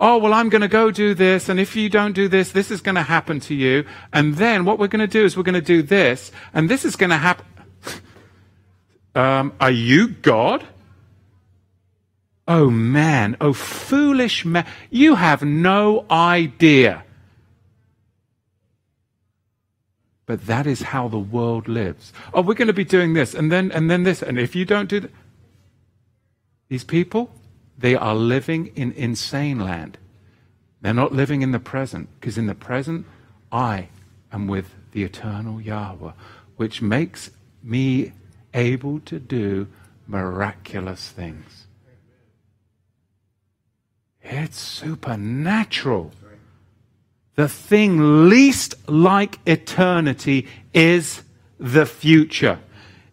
Oh, well, I'm going to go do this, and if you don't do this, this is going to happen to you. And then what we're going to do is we're going to do this, and this is going to happen. *laughs* um, are you God? Oh man, oh foolish man, you have no idea. But that is how the world lives. Oh, we're going to be doing this and then and then this and if you don't do that these people, they are living in insane land. They're not living in the present because in the present I am with the eternal Yahweh, which makes me able to do miraculous things. It's supernatural. The thing least like eternity is the future.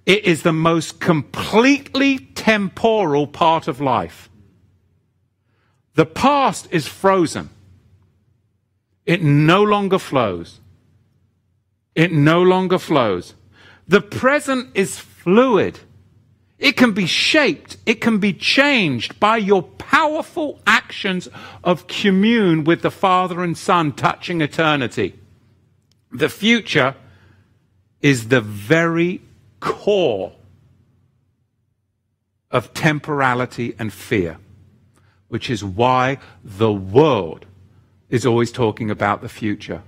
It is the most completely temporal part of life. The past is frozen. It no longer flows. It no longer flows. The present is fluid. It can be shaped. It can be changed by your powerful actions of commune with the Father and Son touching eternity. The future is the very core of temporality and fear, which is why the world is always talking about the future.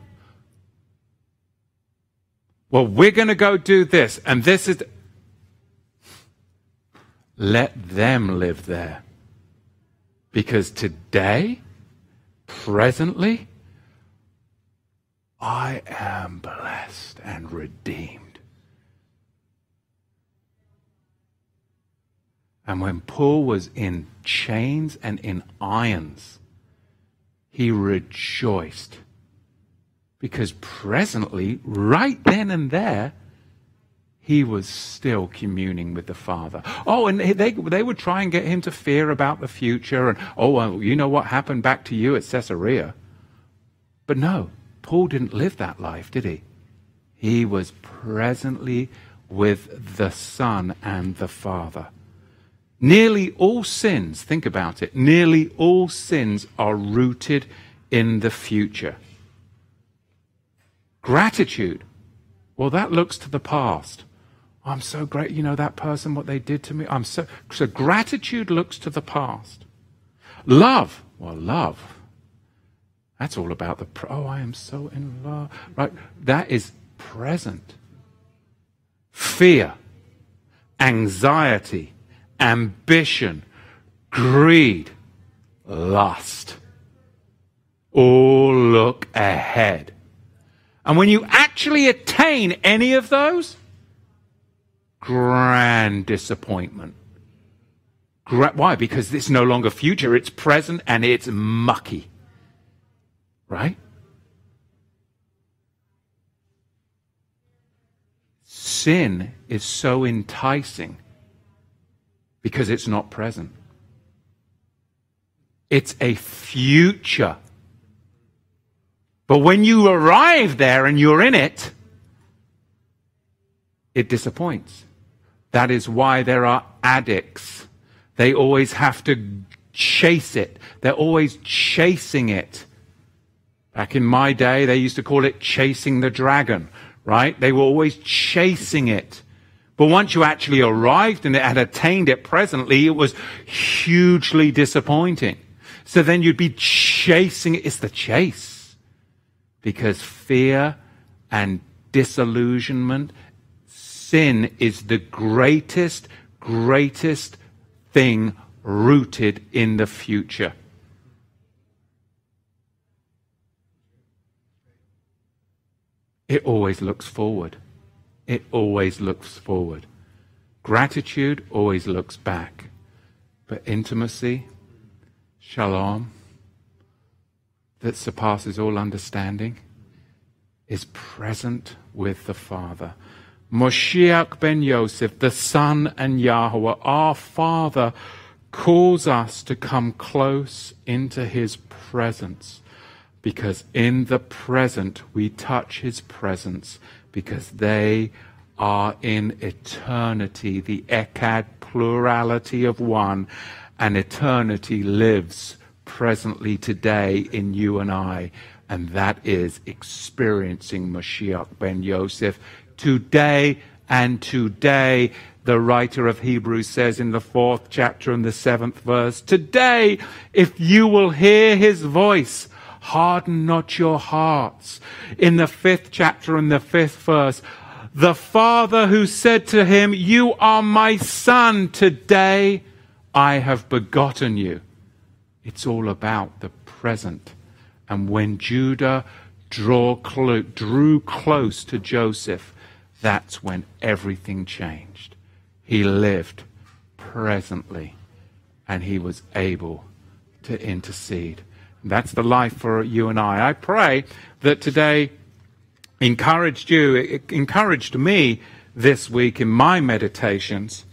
Well, we're going to go do this, and this is. Let them live there. Because today, presently, I am blessed and redeemed. And when Paul was in chains and in irons, he rejoiced. Because presently, right then and there, he was still communing with the Father. Oh, and they, they would try and get him to fear about the future. And, oh, well, you know what happened back to you at Caesarea. But no, Paul didn't live that life, did he? He was presently with the Son and the Father. Nearly all sins, think about it, nearly all sins are rooted in the future. Gratitude, well, that looks to the past. I'm so great, you know, that person, what they did to me. I'm so, so gratitude looks to the past. Love, well, love, that's all about the, oh, I am so in love, right? That is present. Fear, anxiety, ambition, greed, lust, all look ahead. And when you actually attain any of those, grand disappointment. Gra- Why? Because it's no longer future, it's present and it's mucky. Right? Sin is so enticing because it's not present. It's a future. But when you arrive there and you're in it, it disappoints. That is why there are addicts. They always have to chase it. They're always chasing it. Back in my day, they used to call it chasing the dragon, right? They were always chasing it. But once you actually arrived and it had attained it presently, it was hugely disappointing. So then you'd be chasing it. It's the chase. Because fear and disillusionment sin is the greatest, greatest thing rooted in the future. It always looks forward. It always looks forward. Gratitude always looks back. But intimacy, shalom, that surpasses all understanding, is present with the Father. Moshiach ben Yosef, the Son and Yahweh, our Father, calls us to come close into his presence because in the present we touch his presence because they are in eternity, the echad plurality of one, and eternity lives presently today in you and I, and that is experiencing Mashiach ben Yosef today and today. The writer of Hebrews says in the fourth chapter and the seventh verse, Today, if you will hear his voice, harden not your hearts. In the fifth chapter and the fifth verse, the father who said to him, You are my son, today I have begotten you. It's all about the present. And when Judah drew close to Joseph, that's when everything changed. He lived presently and he was able to intercede. That's the life for you and I. I pray that today encouraged you, it encouraged me this week in my meditations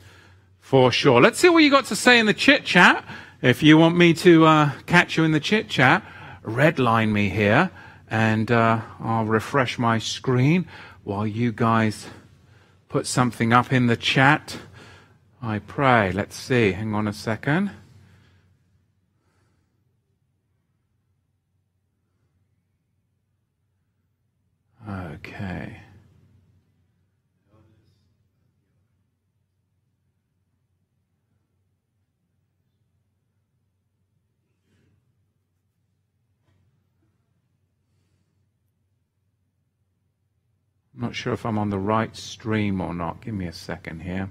for sure. Let's see what you got to say in the chit chat. If you want me to uh, catch you in the chit chat, redline me here and uh, I'll refresh my screen while you guys put something up in the chat. I pray. Let's see. Hang on a second. Okay. I'm not sure if I'm on the right stream or not. Give me a second here.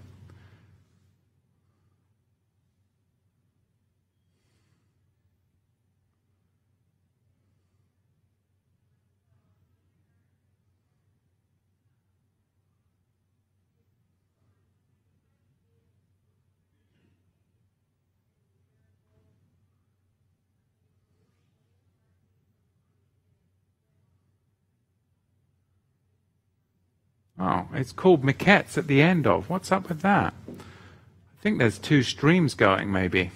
Oh, it's called Miketz at the end of. What's up with that? I think there's two streams going, maybe.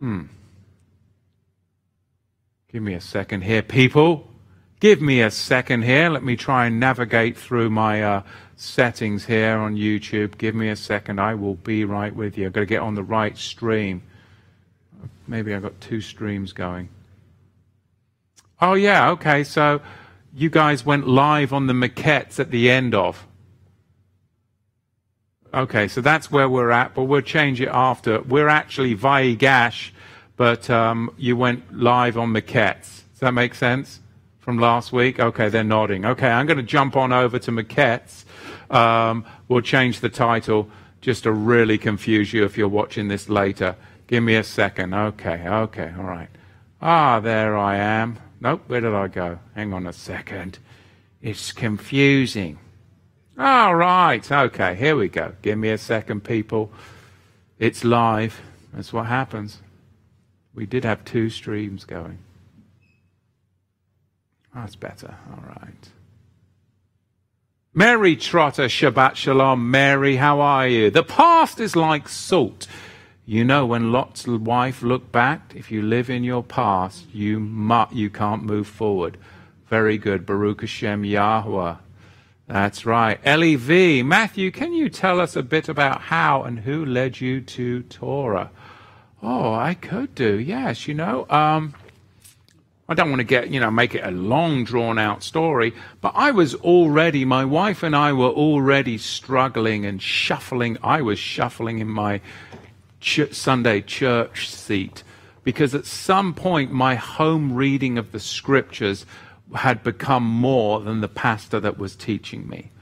Hmm. Give me a second here, people. Give me a second here. Let me try and navigate through my uh, settings here on YouTube. Give me a second. I will be right with you. I've got to get on the right stream. Maybe I've got two streams going. Oh, yeah, okay. So you guys went live on the Miketz at the end of. Okay, so that's where we're at, but we'll change it after. We're actually Vayigash, but um, you went live on Miketz. Does that make sense? From last week? Okay, they're nodding. Okay, I'm going to jump on over to Miketz. Um, we'll change the title just to really confuse you if you're watching this later. Give me a second. Okay, okay, all right. Ah, there I am. Nope, where did I go? Hang on a second. It's confusing. All right, okay, here we go. Give me a second, people. It's live. That's what happens. We did have two streams going. That's better. All right. Mary Trotter, Shabbat Shalom. Mary, how are you? The past is like salt. You know, when Lot's wife looked back, if you live in your past, you, mu- you can't move forward. Very good. Baruch Hashem Yahweh. That's right. Lev. Matthew, can you tell us a bit about how and who led you to Torah? Oh, I could do. Yes, you know. Um, I don't want to get, you know, make it a long drawn out story, but I was already, my wife and I were already struggling and shuffling. I was shuffling in my ch- Sunday church seat because at some point my home reading of the scriptures had become more than the pastor that was teaching me.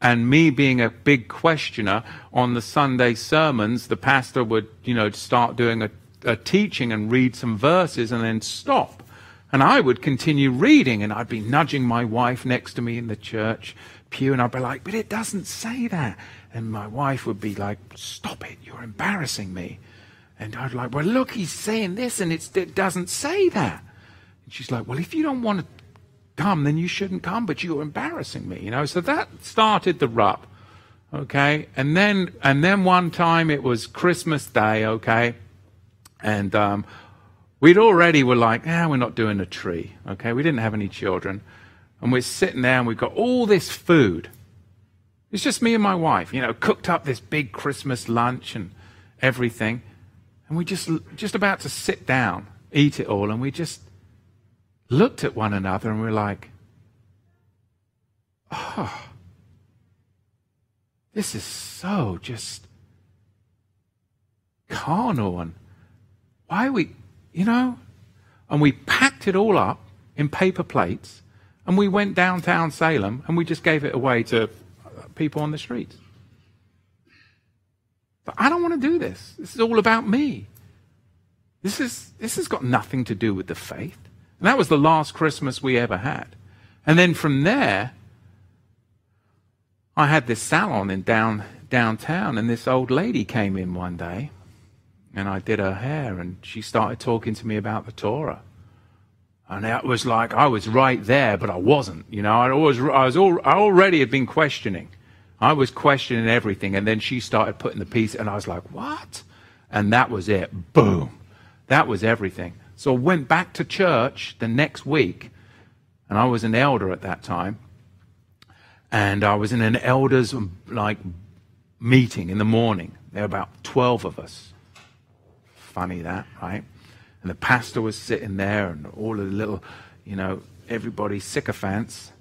And me being a big questioner on the Sunday sermons, the pastor would, you know, start doing a, a teaching and read some verses and then stop. And I would continue reading and I'd be nudging my wife next to me in the church pew and I'd be like, but it doesn't say that. And my wife would be like, Stop it, you're embarrassing me. And I'd like, Well, look, he's saying this and it doesn't say that. And she's like, Well, if you don't want to come, then you shouldn't come, but you're embarrassing me, you know. So that started the rub. Okay. And then, and then one time it was Christmas Day, okay. And, um, we'd already were like, ah, we're not doing a tree. Okay. We didn't have any children. And we're sitting there and we've got all this food. It's just me and my wife, you know, cooked up this big Christmas lunch and everything. And we just, just about to sit down, eat it all. And we just looked at one another and we're like, oh, this is so just carnal and why we, you know? And we packed it all up in paper plates and we went downtown Salem and we just gave it away to people on the streets. But I don't want to do this. This is all about me. This, is, this has got nothing to do with the faith. And that was the last Christmas we ever had. And then from there, I had this salon in down, downtown, and this old lady came in one day, and I did her hair, and she started talking to me about the Torah. And it was like I was right there, but I wasn't. You know, I always, I was all, I already had been questioning. I was questioning everything, and then she started putting the piece, and I was like, "What?" And that was it. Boom. That was everything. So I went back to church the next week, and I was an elder at that time, and I was in an elders like meeting in the morning. There were about 12 of us. Funny that, right? And the pastor was sitting there, and all the little, you know, everybody sycophants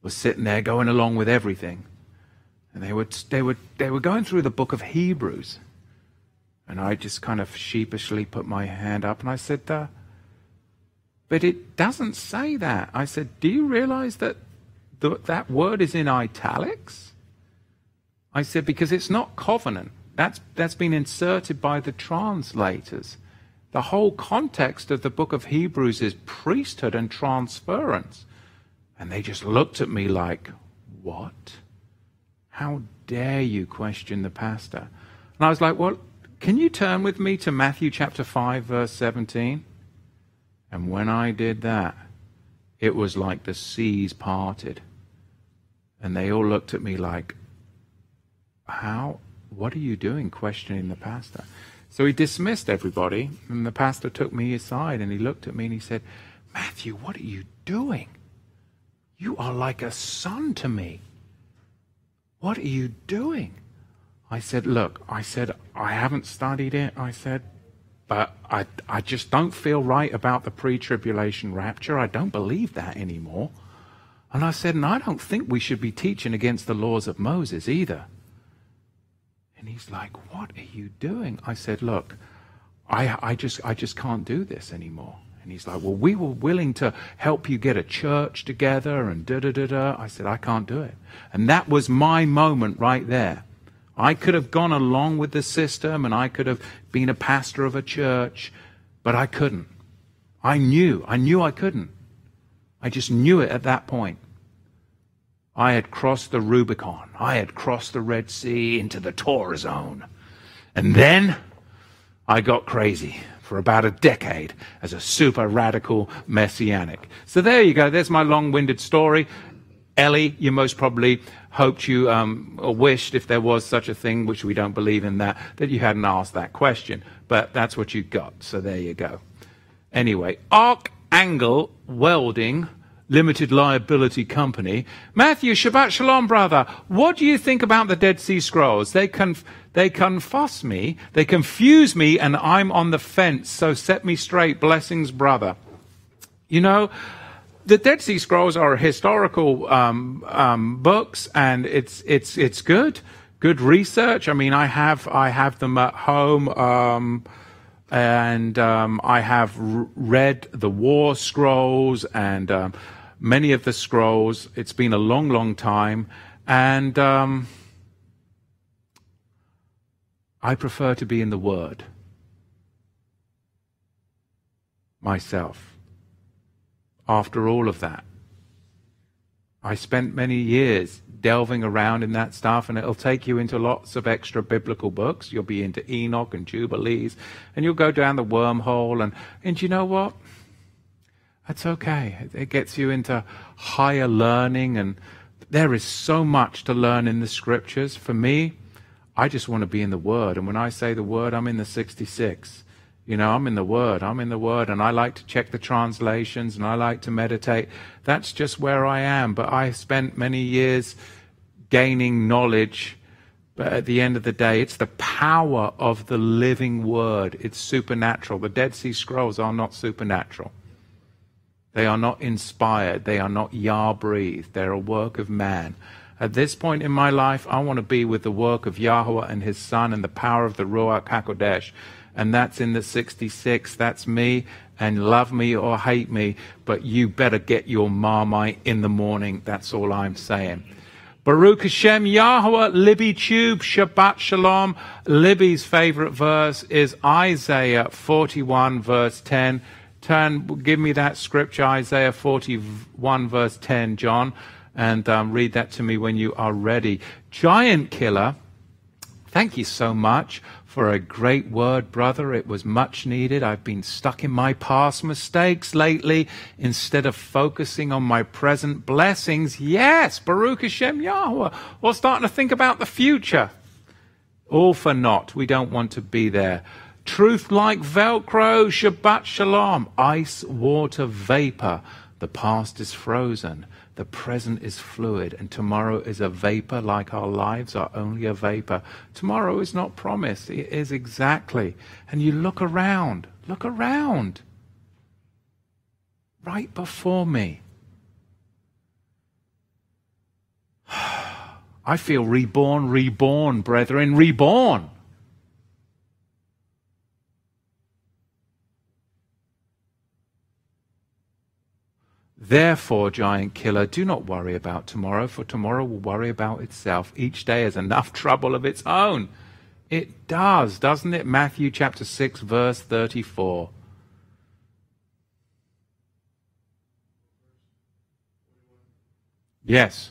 was sitting there going along with everything. And they were, they were, they were going through the book of Hebrews. And I just kind of sheepishly put my hand up and I said, uh, But it doesn't say that. I said, Do you realize that the, that word is in italics? I said, because it's not covenant. That's, that's been inserted by the translators. The whole context of the book of Hebrews is priesthood and transference. And they just looked at me like, What? How dare you question the pastor? And I was like, Well, can you turn with me to Matthew chapter 5, verse 17? And when I did that, it was like the seas parted. And they all looked at me like, How? What are you doing questioning the pastor? So he dismissed everybody, and the pastor took me aside and he looked at me and he said, Matthew, what are you doing? You are like a son to me. What are you doing? I said, Look, I said, I haven't studied it. I said, but I, I just don't feel right about the pre tribulation rapture. I don't believe that anymore. And I said, and I don't think we should be teaching against the laws of Moses either. And he's like, what are you doing? I said, look, I, I, just, I just can't do this anymore. And he's like, well, we were willing to help you get a church together and da da da da. I said, I can't do it. And that was my moment right there. I could have gone along with the system and I could have been a pastor of a church, but I couldn't. I knew, I knew I couldn't. I just knew it at that point. I had crossed the Rubicon. I had crossed the Red Sea into the Torah zone. And then I got crazy for about a decade as a super radical messianic. So there you go. There's my long winded story. Ellie, you most probably hoped you um, or wished, if there was such a thing, which we don't believe in that, that you hadn't asked that question. But that's what you got. So there you go. Anyway, Arc Angle Welding Limited Liability Company. Matthew, Shabbat Shalom, brother. What do you think about the Dead Sea Scrolls? They, conf- they confuss me, they confuse me, and I'm on the fence. So set me straight. Blessings, brother. You know, the Dead Sea Scrolls are historical um, um, books, and it's it's it's good, good research. I mean, I have I have them at home, um, and um, I have read the War Scrolls and um, many of the scrolls. It's been a long, long time, and um, I prefer to be in the Word myself after all of that. I spent many years delving around in that stuff, and it'll take you into lots of extra biblical books. You'll be into Enoch and Jubilees, and you'll go down the wormhole. And, and you know what? That's okay. It gets you into higher learning, and there is so much to learn in the scriptures. For me, I just want to be in the Word. And when I say the Word, I'm in the 66. You know, I'm in the Word. I'm in the Word, and I like to check the translations and I like to meditate. That's just where I am. But I spent many years gaining knowledge. But at the end of the day, it's the power of the living Word. It's supernatural. The Dead Sea Scrolls are not supernatural. They are not inspired. They are not Yah breathed. They're a work of man. At this point in my life, I want to be with the work of Yahweh and His Son and the power of the Ruach HaKodesh. And that's in the 66. That's me. And love me or hate me, but you better get your marmite in the morning. That's all I'm saying. Baruch Hashem Yahweh, Libby Tube, Shabbat Shalom. Libby's favorite verse is Isaiah 41, verse 10 turn, give me that scripture, Isaiah 41, verse 10, John, and um, read that to me when you are ready. Giant killer, thank you so much for a great word, brother. It was much needed. I've been stuck in my past mistakes lately instead of focusing on my present blessings. Yes, Baruch Hashem Yahweh, or starting to think about the future. All for naught. We don't want to be there. Truth like Velcro, Shabbat Shalom, ice, water, vapor. The past is frozen, the present is fluid, and tomorrow is a vapor like our lives are only a vapor. Tomorrow is not promised, it is exactly. And you look around, look around. Right before me. *sighs* I feel reborn, reborn, brethren, reborn. Therefore, giant killer, do not worry about tomorrow, for tomorrow will worry about itself. Each day has enough *laughs* trouble of its own. It does, doesn't it? Matthew chapter 6, verse 34. Yes.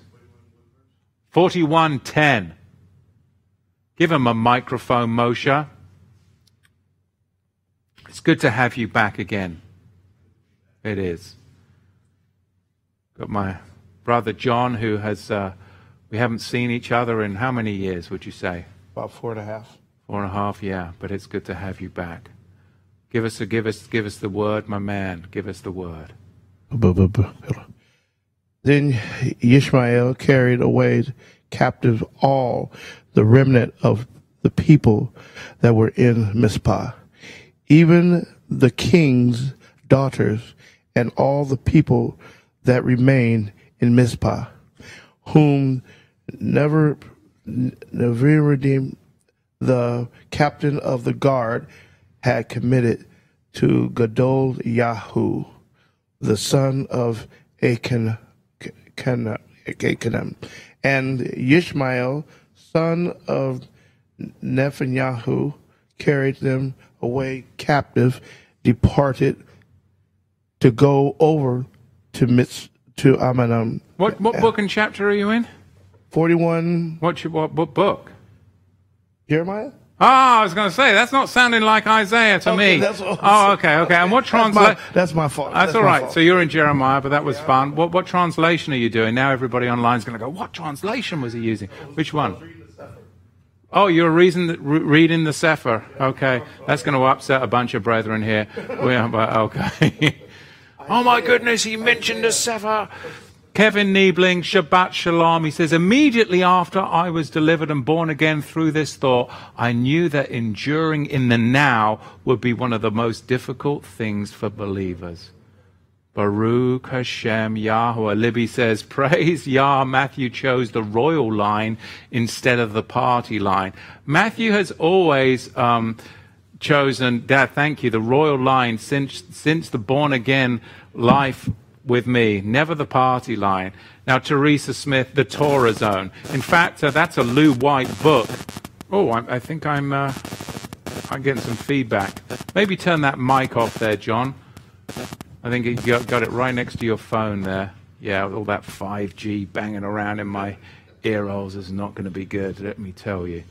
4110. Give him a microphone, Moshe. It's good to have you back again. It is. Got my brother John, who has, uh, we haven't seen each other in how many years, would you say? About four and a half. Four and a half, yeah, but it's good to have you back. Give us, a, give us, give us the word, my man. Give us the word. Then Ishmael carried away captive all the remnant of the people that were in Mizpah, even the king's daughters and all the people that remained in Mizpah, whom never Neveridim, the captain of the guard, had committed to Gedalyahu, the son of Achan, and Ishmael, son of Netanyahu, carried them away captive, departed to go over to mitz, to Amanam. What what book and chapter are you in? Forty one. What what, what book? Jeremiah. Ah, I was going to say that's not sounding like Isaiah to Okay, me. that's what oh, I'm okay, okay. And what That's my, translation? that's my fault. That's, all my right. fault. So you're in Jeremiah, but that was fun. What what translation are you doing? Now everybody online is going to go, what translation was he using? Which one? Oh, you're reading the, re- reading the Sefer. Okay, that's going to upset a bunch of brethren here. *laughs* We are, but okay. *laughs* oh my goodness, he mentioned the Sefer. Kevin Niebling, Shabbat Shalom. He says, immediately after I was delivered and born again through this thought, I knew that enduring in the now would be one of the most difficult things for believers. Baruch Hashem Yahweh. Libby says, *laughs* Praise Yah. Matthew chose the royal line instead of the party line. Matthew has always um, chosen, Dad, thank you, the royal line since, since the born again life with me, never the party line. Now, Teresa Smith, the Torah Zone. In fact, uh, that's a Lou White book. Oh, I, I think I'm, uh, I'm getting some feedback. Maybe turn that mic off there, John. I think you got, got it right next to your phone there. Yeah, all that 5G banging around in my ear holes is not going to be good, let me tell you.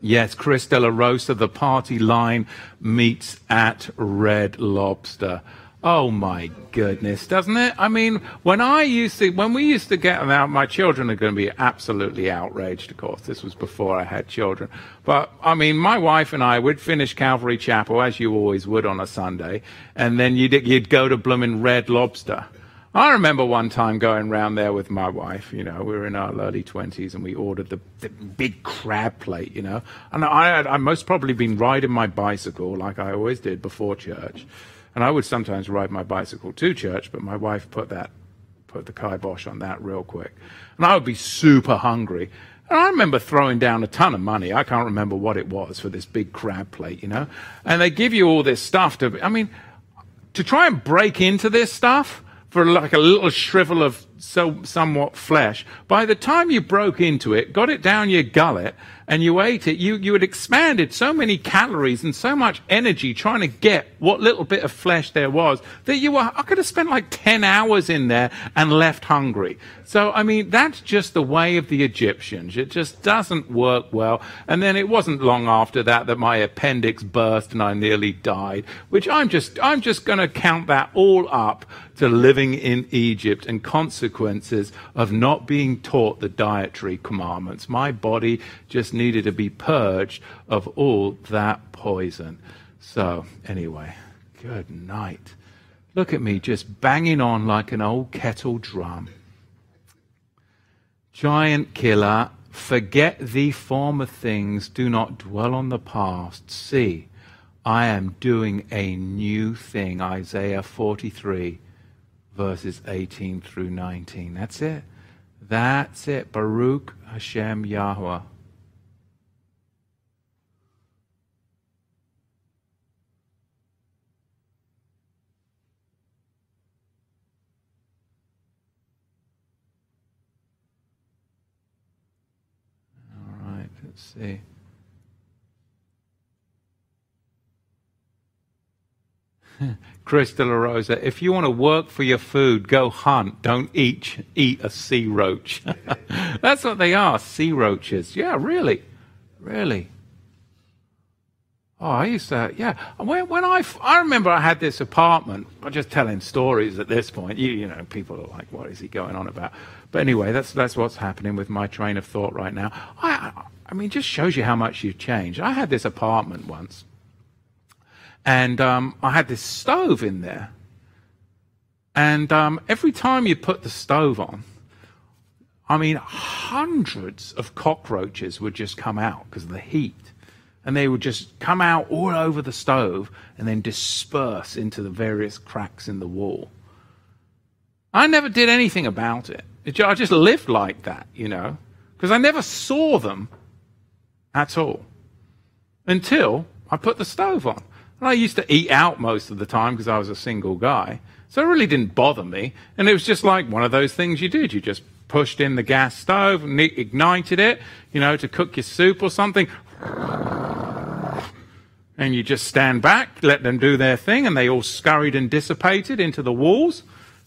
Yes, Chris De La Rosa, the party line meets at Red Lobster. Oh my goodness, doesn't it? I mean, when I used to, when we used to get out, my children are going to be absolutely outraged, of course. This was before I had children. But, I mean, my wife and I would finish Calvary Chapel, as you always would on a Sunday, and then you'd, you'd go to Bloomin' Red Lobster. I remember one time going round there with my wife, you know, we were in our early 20s and we ordered the, the big crab plate, you know. And I had I most probably been riding my bicycle like I always did before church. And I would sometimes ride my bicycle to church, but my wife put that, put the kibosh on that real quick. And I would be super hungry. And I remember throwing down a ton of money. I can't remember what it was for this big crab plate, you know. And they give you all this stuff to, I mean, to try and break into this stuff for like a little shrivel of so somewhat flesh. By the time you broke into it, got it down your gullet, and you ate it, you, you had expanded so many calories and so much energy trying to get what little bit of flesh there was that you were, I could have spent like 10 hours in there and left hungry. So, I mean, that's just the way of the Egyptians. It just doesn't work well. And then it wasn't long after that that my appendix burst and I nearly died, which I'm just, I'm just going to count that all up to living in Egypt and consequences of not being taught the dietary commandments. My body just needed to be purged of all that poison. So, anyway, good night. Look at me just banging on like an old kettle drum. Giant killer, forget the former things, do not dwell on the past. See, I am doing a new thing. Isaiah 43, verses 18 through 19. That's it. That's it. Baruch Hashem Yahweh. All right, let's see. Chris De La Rosa, if you want to work for your food, go hunt. Don't eat eat a sea roach. *laughs* That's what they are, sea roaches. Yeah, really, really. Oh, I used to, yeah. When, when I, I remember I had this apartment. I'm just telling stories at this point. You, you know, people are like, what is he going on about? But anyway, that's that's what's happening with my train of thought right now. I, I mean, just shows you how much you've changed. I had this apartment once, and um, I had this stove in there. And um, every time you put the stove on, I mean, hundreds of cockroaches would just come out because of the heat. And they would just come out all over the stove and then disperse into the various cracks in the wall. I never did anything about it. I just lived like that, you know, because I never saw them at all until I put the stove on. And I used to eat out most of the time because I was a single guy. So it really didn't bother me. And it was just like one of those things you did. You just pushed in the gas stove and ignited it, you know, to cook your soup or something. And you just stand back, let them do their thing, and they all scurried and dissipated into the walls.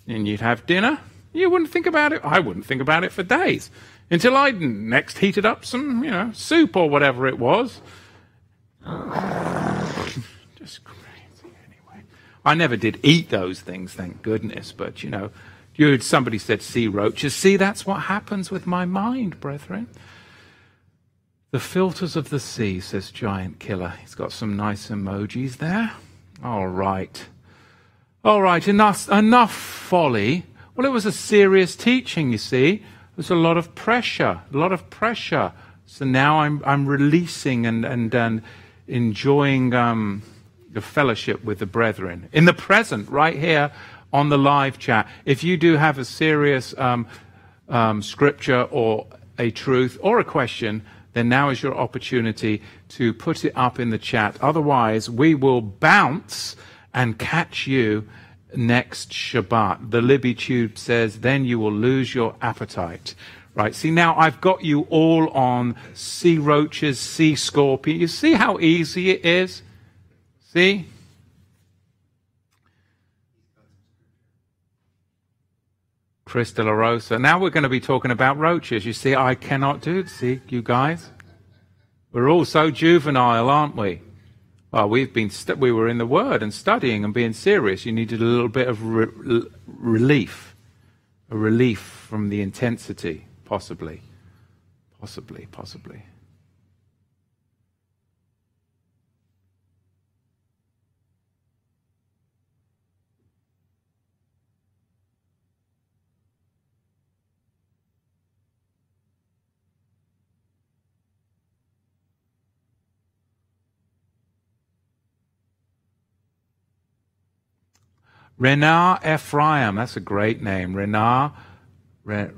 And you'd have dinner. You wouldn't think about it. I wouldn't think about it for days until I next heated up some, you know, soup or whatever it was. I never did eat those things, thank goodness, but you know, you somebody said sea roaches. See, that's what happens with my mind, brethren. The filters of the sea, says Giant Killer. He's got some nice emojis there. All right. All right, enough, enough folly. Well, it was a serious teaching, you see there's a lot of pressure, a lot of pressure. So now I'm, I'm releasing and, and, and enjoying um, the fellowship with the brethren. In the present, right here on the live chat, if you do have a serious um, um, scripture or a truth or a question, then now is your opportunity to put it up in the chat. Otherwise, we will bounce and catch you next Shabbat. The Libby Tube says, then you will lose your appetite. Right, see now I've got you all on sea roaches, sea scorpion. You see how easy it is? See? Chris Rosa. Now we're going to be talking about roaches. You see, I cannot do it. See, you guys? We're all so juvenile, aren't we? Well, we've been st- we were in the Word and studying and being serious. You needed a little bit of re- relief, a relief from the intensity, possibly, possibly, possibly. Renar Ephraim, that's a great name. Renar, Re,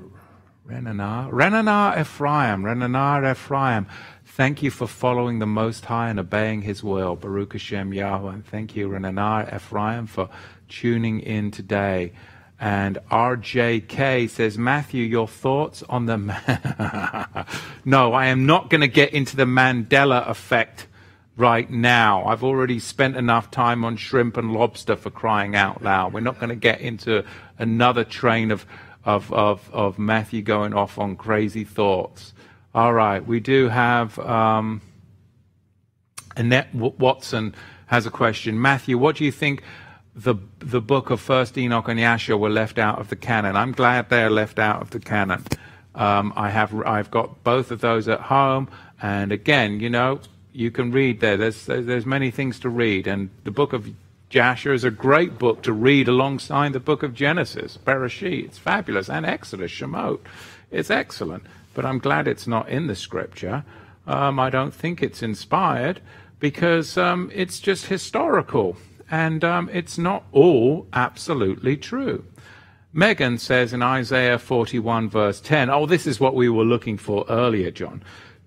Renanar, Renanar Ephraim, Renanar Ephraim. Thank you for following the Most High and obeying His will. Baruch Hashem Yahweh. And thank you, Renanar Ephraim, for tuning in today. And RJK says, Matthew, your thoughts on the. *laughs* no, I am not going to get into the Mandela effect right now. I've already spent enough time on shrimp and lobster for crying out loud. We're not going to get into another train of, of, of, of Matthew going off on crazy thoughts. All right, we do have um, Annette Watson has a question. Matthew, what do you think the the book of First Enoch and Yasha were left out of the canon? I'm glad they're left out of the canon. Um, I have I've got both of those at home, and again, you know, you can read there. There's, there's many things to read, and the book of Jasher is a great book to read alongside the book of Genesis, Bereshit. It's fabulous, and Exodus, Shemot. It's excellent, but I'm glad it's not in the scripture. Um, I don't think it's inspired because um, it's just historical, and um, it's not all absolutely true. Megan says in Isaiah 41, verse 10, oh, this is what we were looking for earlier, John.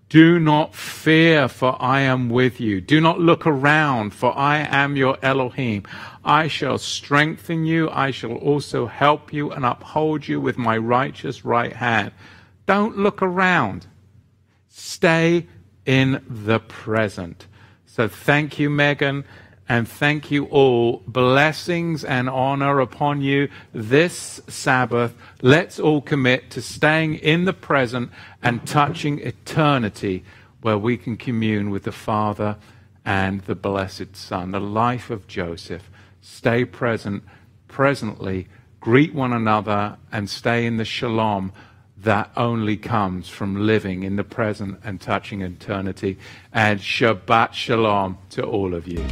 Do not fear, for I am with you. Do not look around, for I am your Elohim. I shall strengthen you. I shall also help you and uphold you with my righteous right hand. Don't look around. Stay in the present. So thank you, Megan and thank you all. Blessings and honor upon you this Sabbath. Let's all commit to staying in the present and touching eternity where we can commune with the Father and the blessed Son. The life of Joseph. Stay present, presently, greet one another, and stay in the shalom that only comes from living in the present and touching eternity. And Shabbat Shalom to all of you.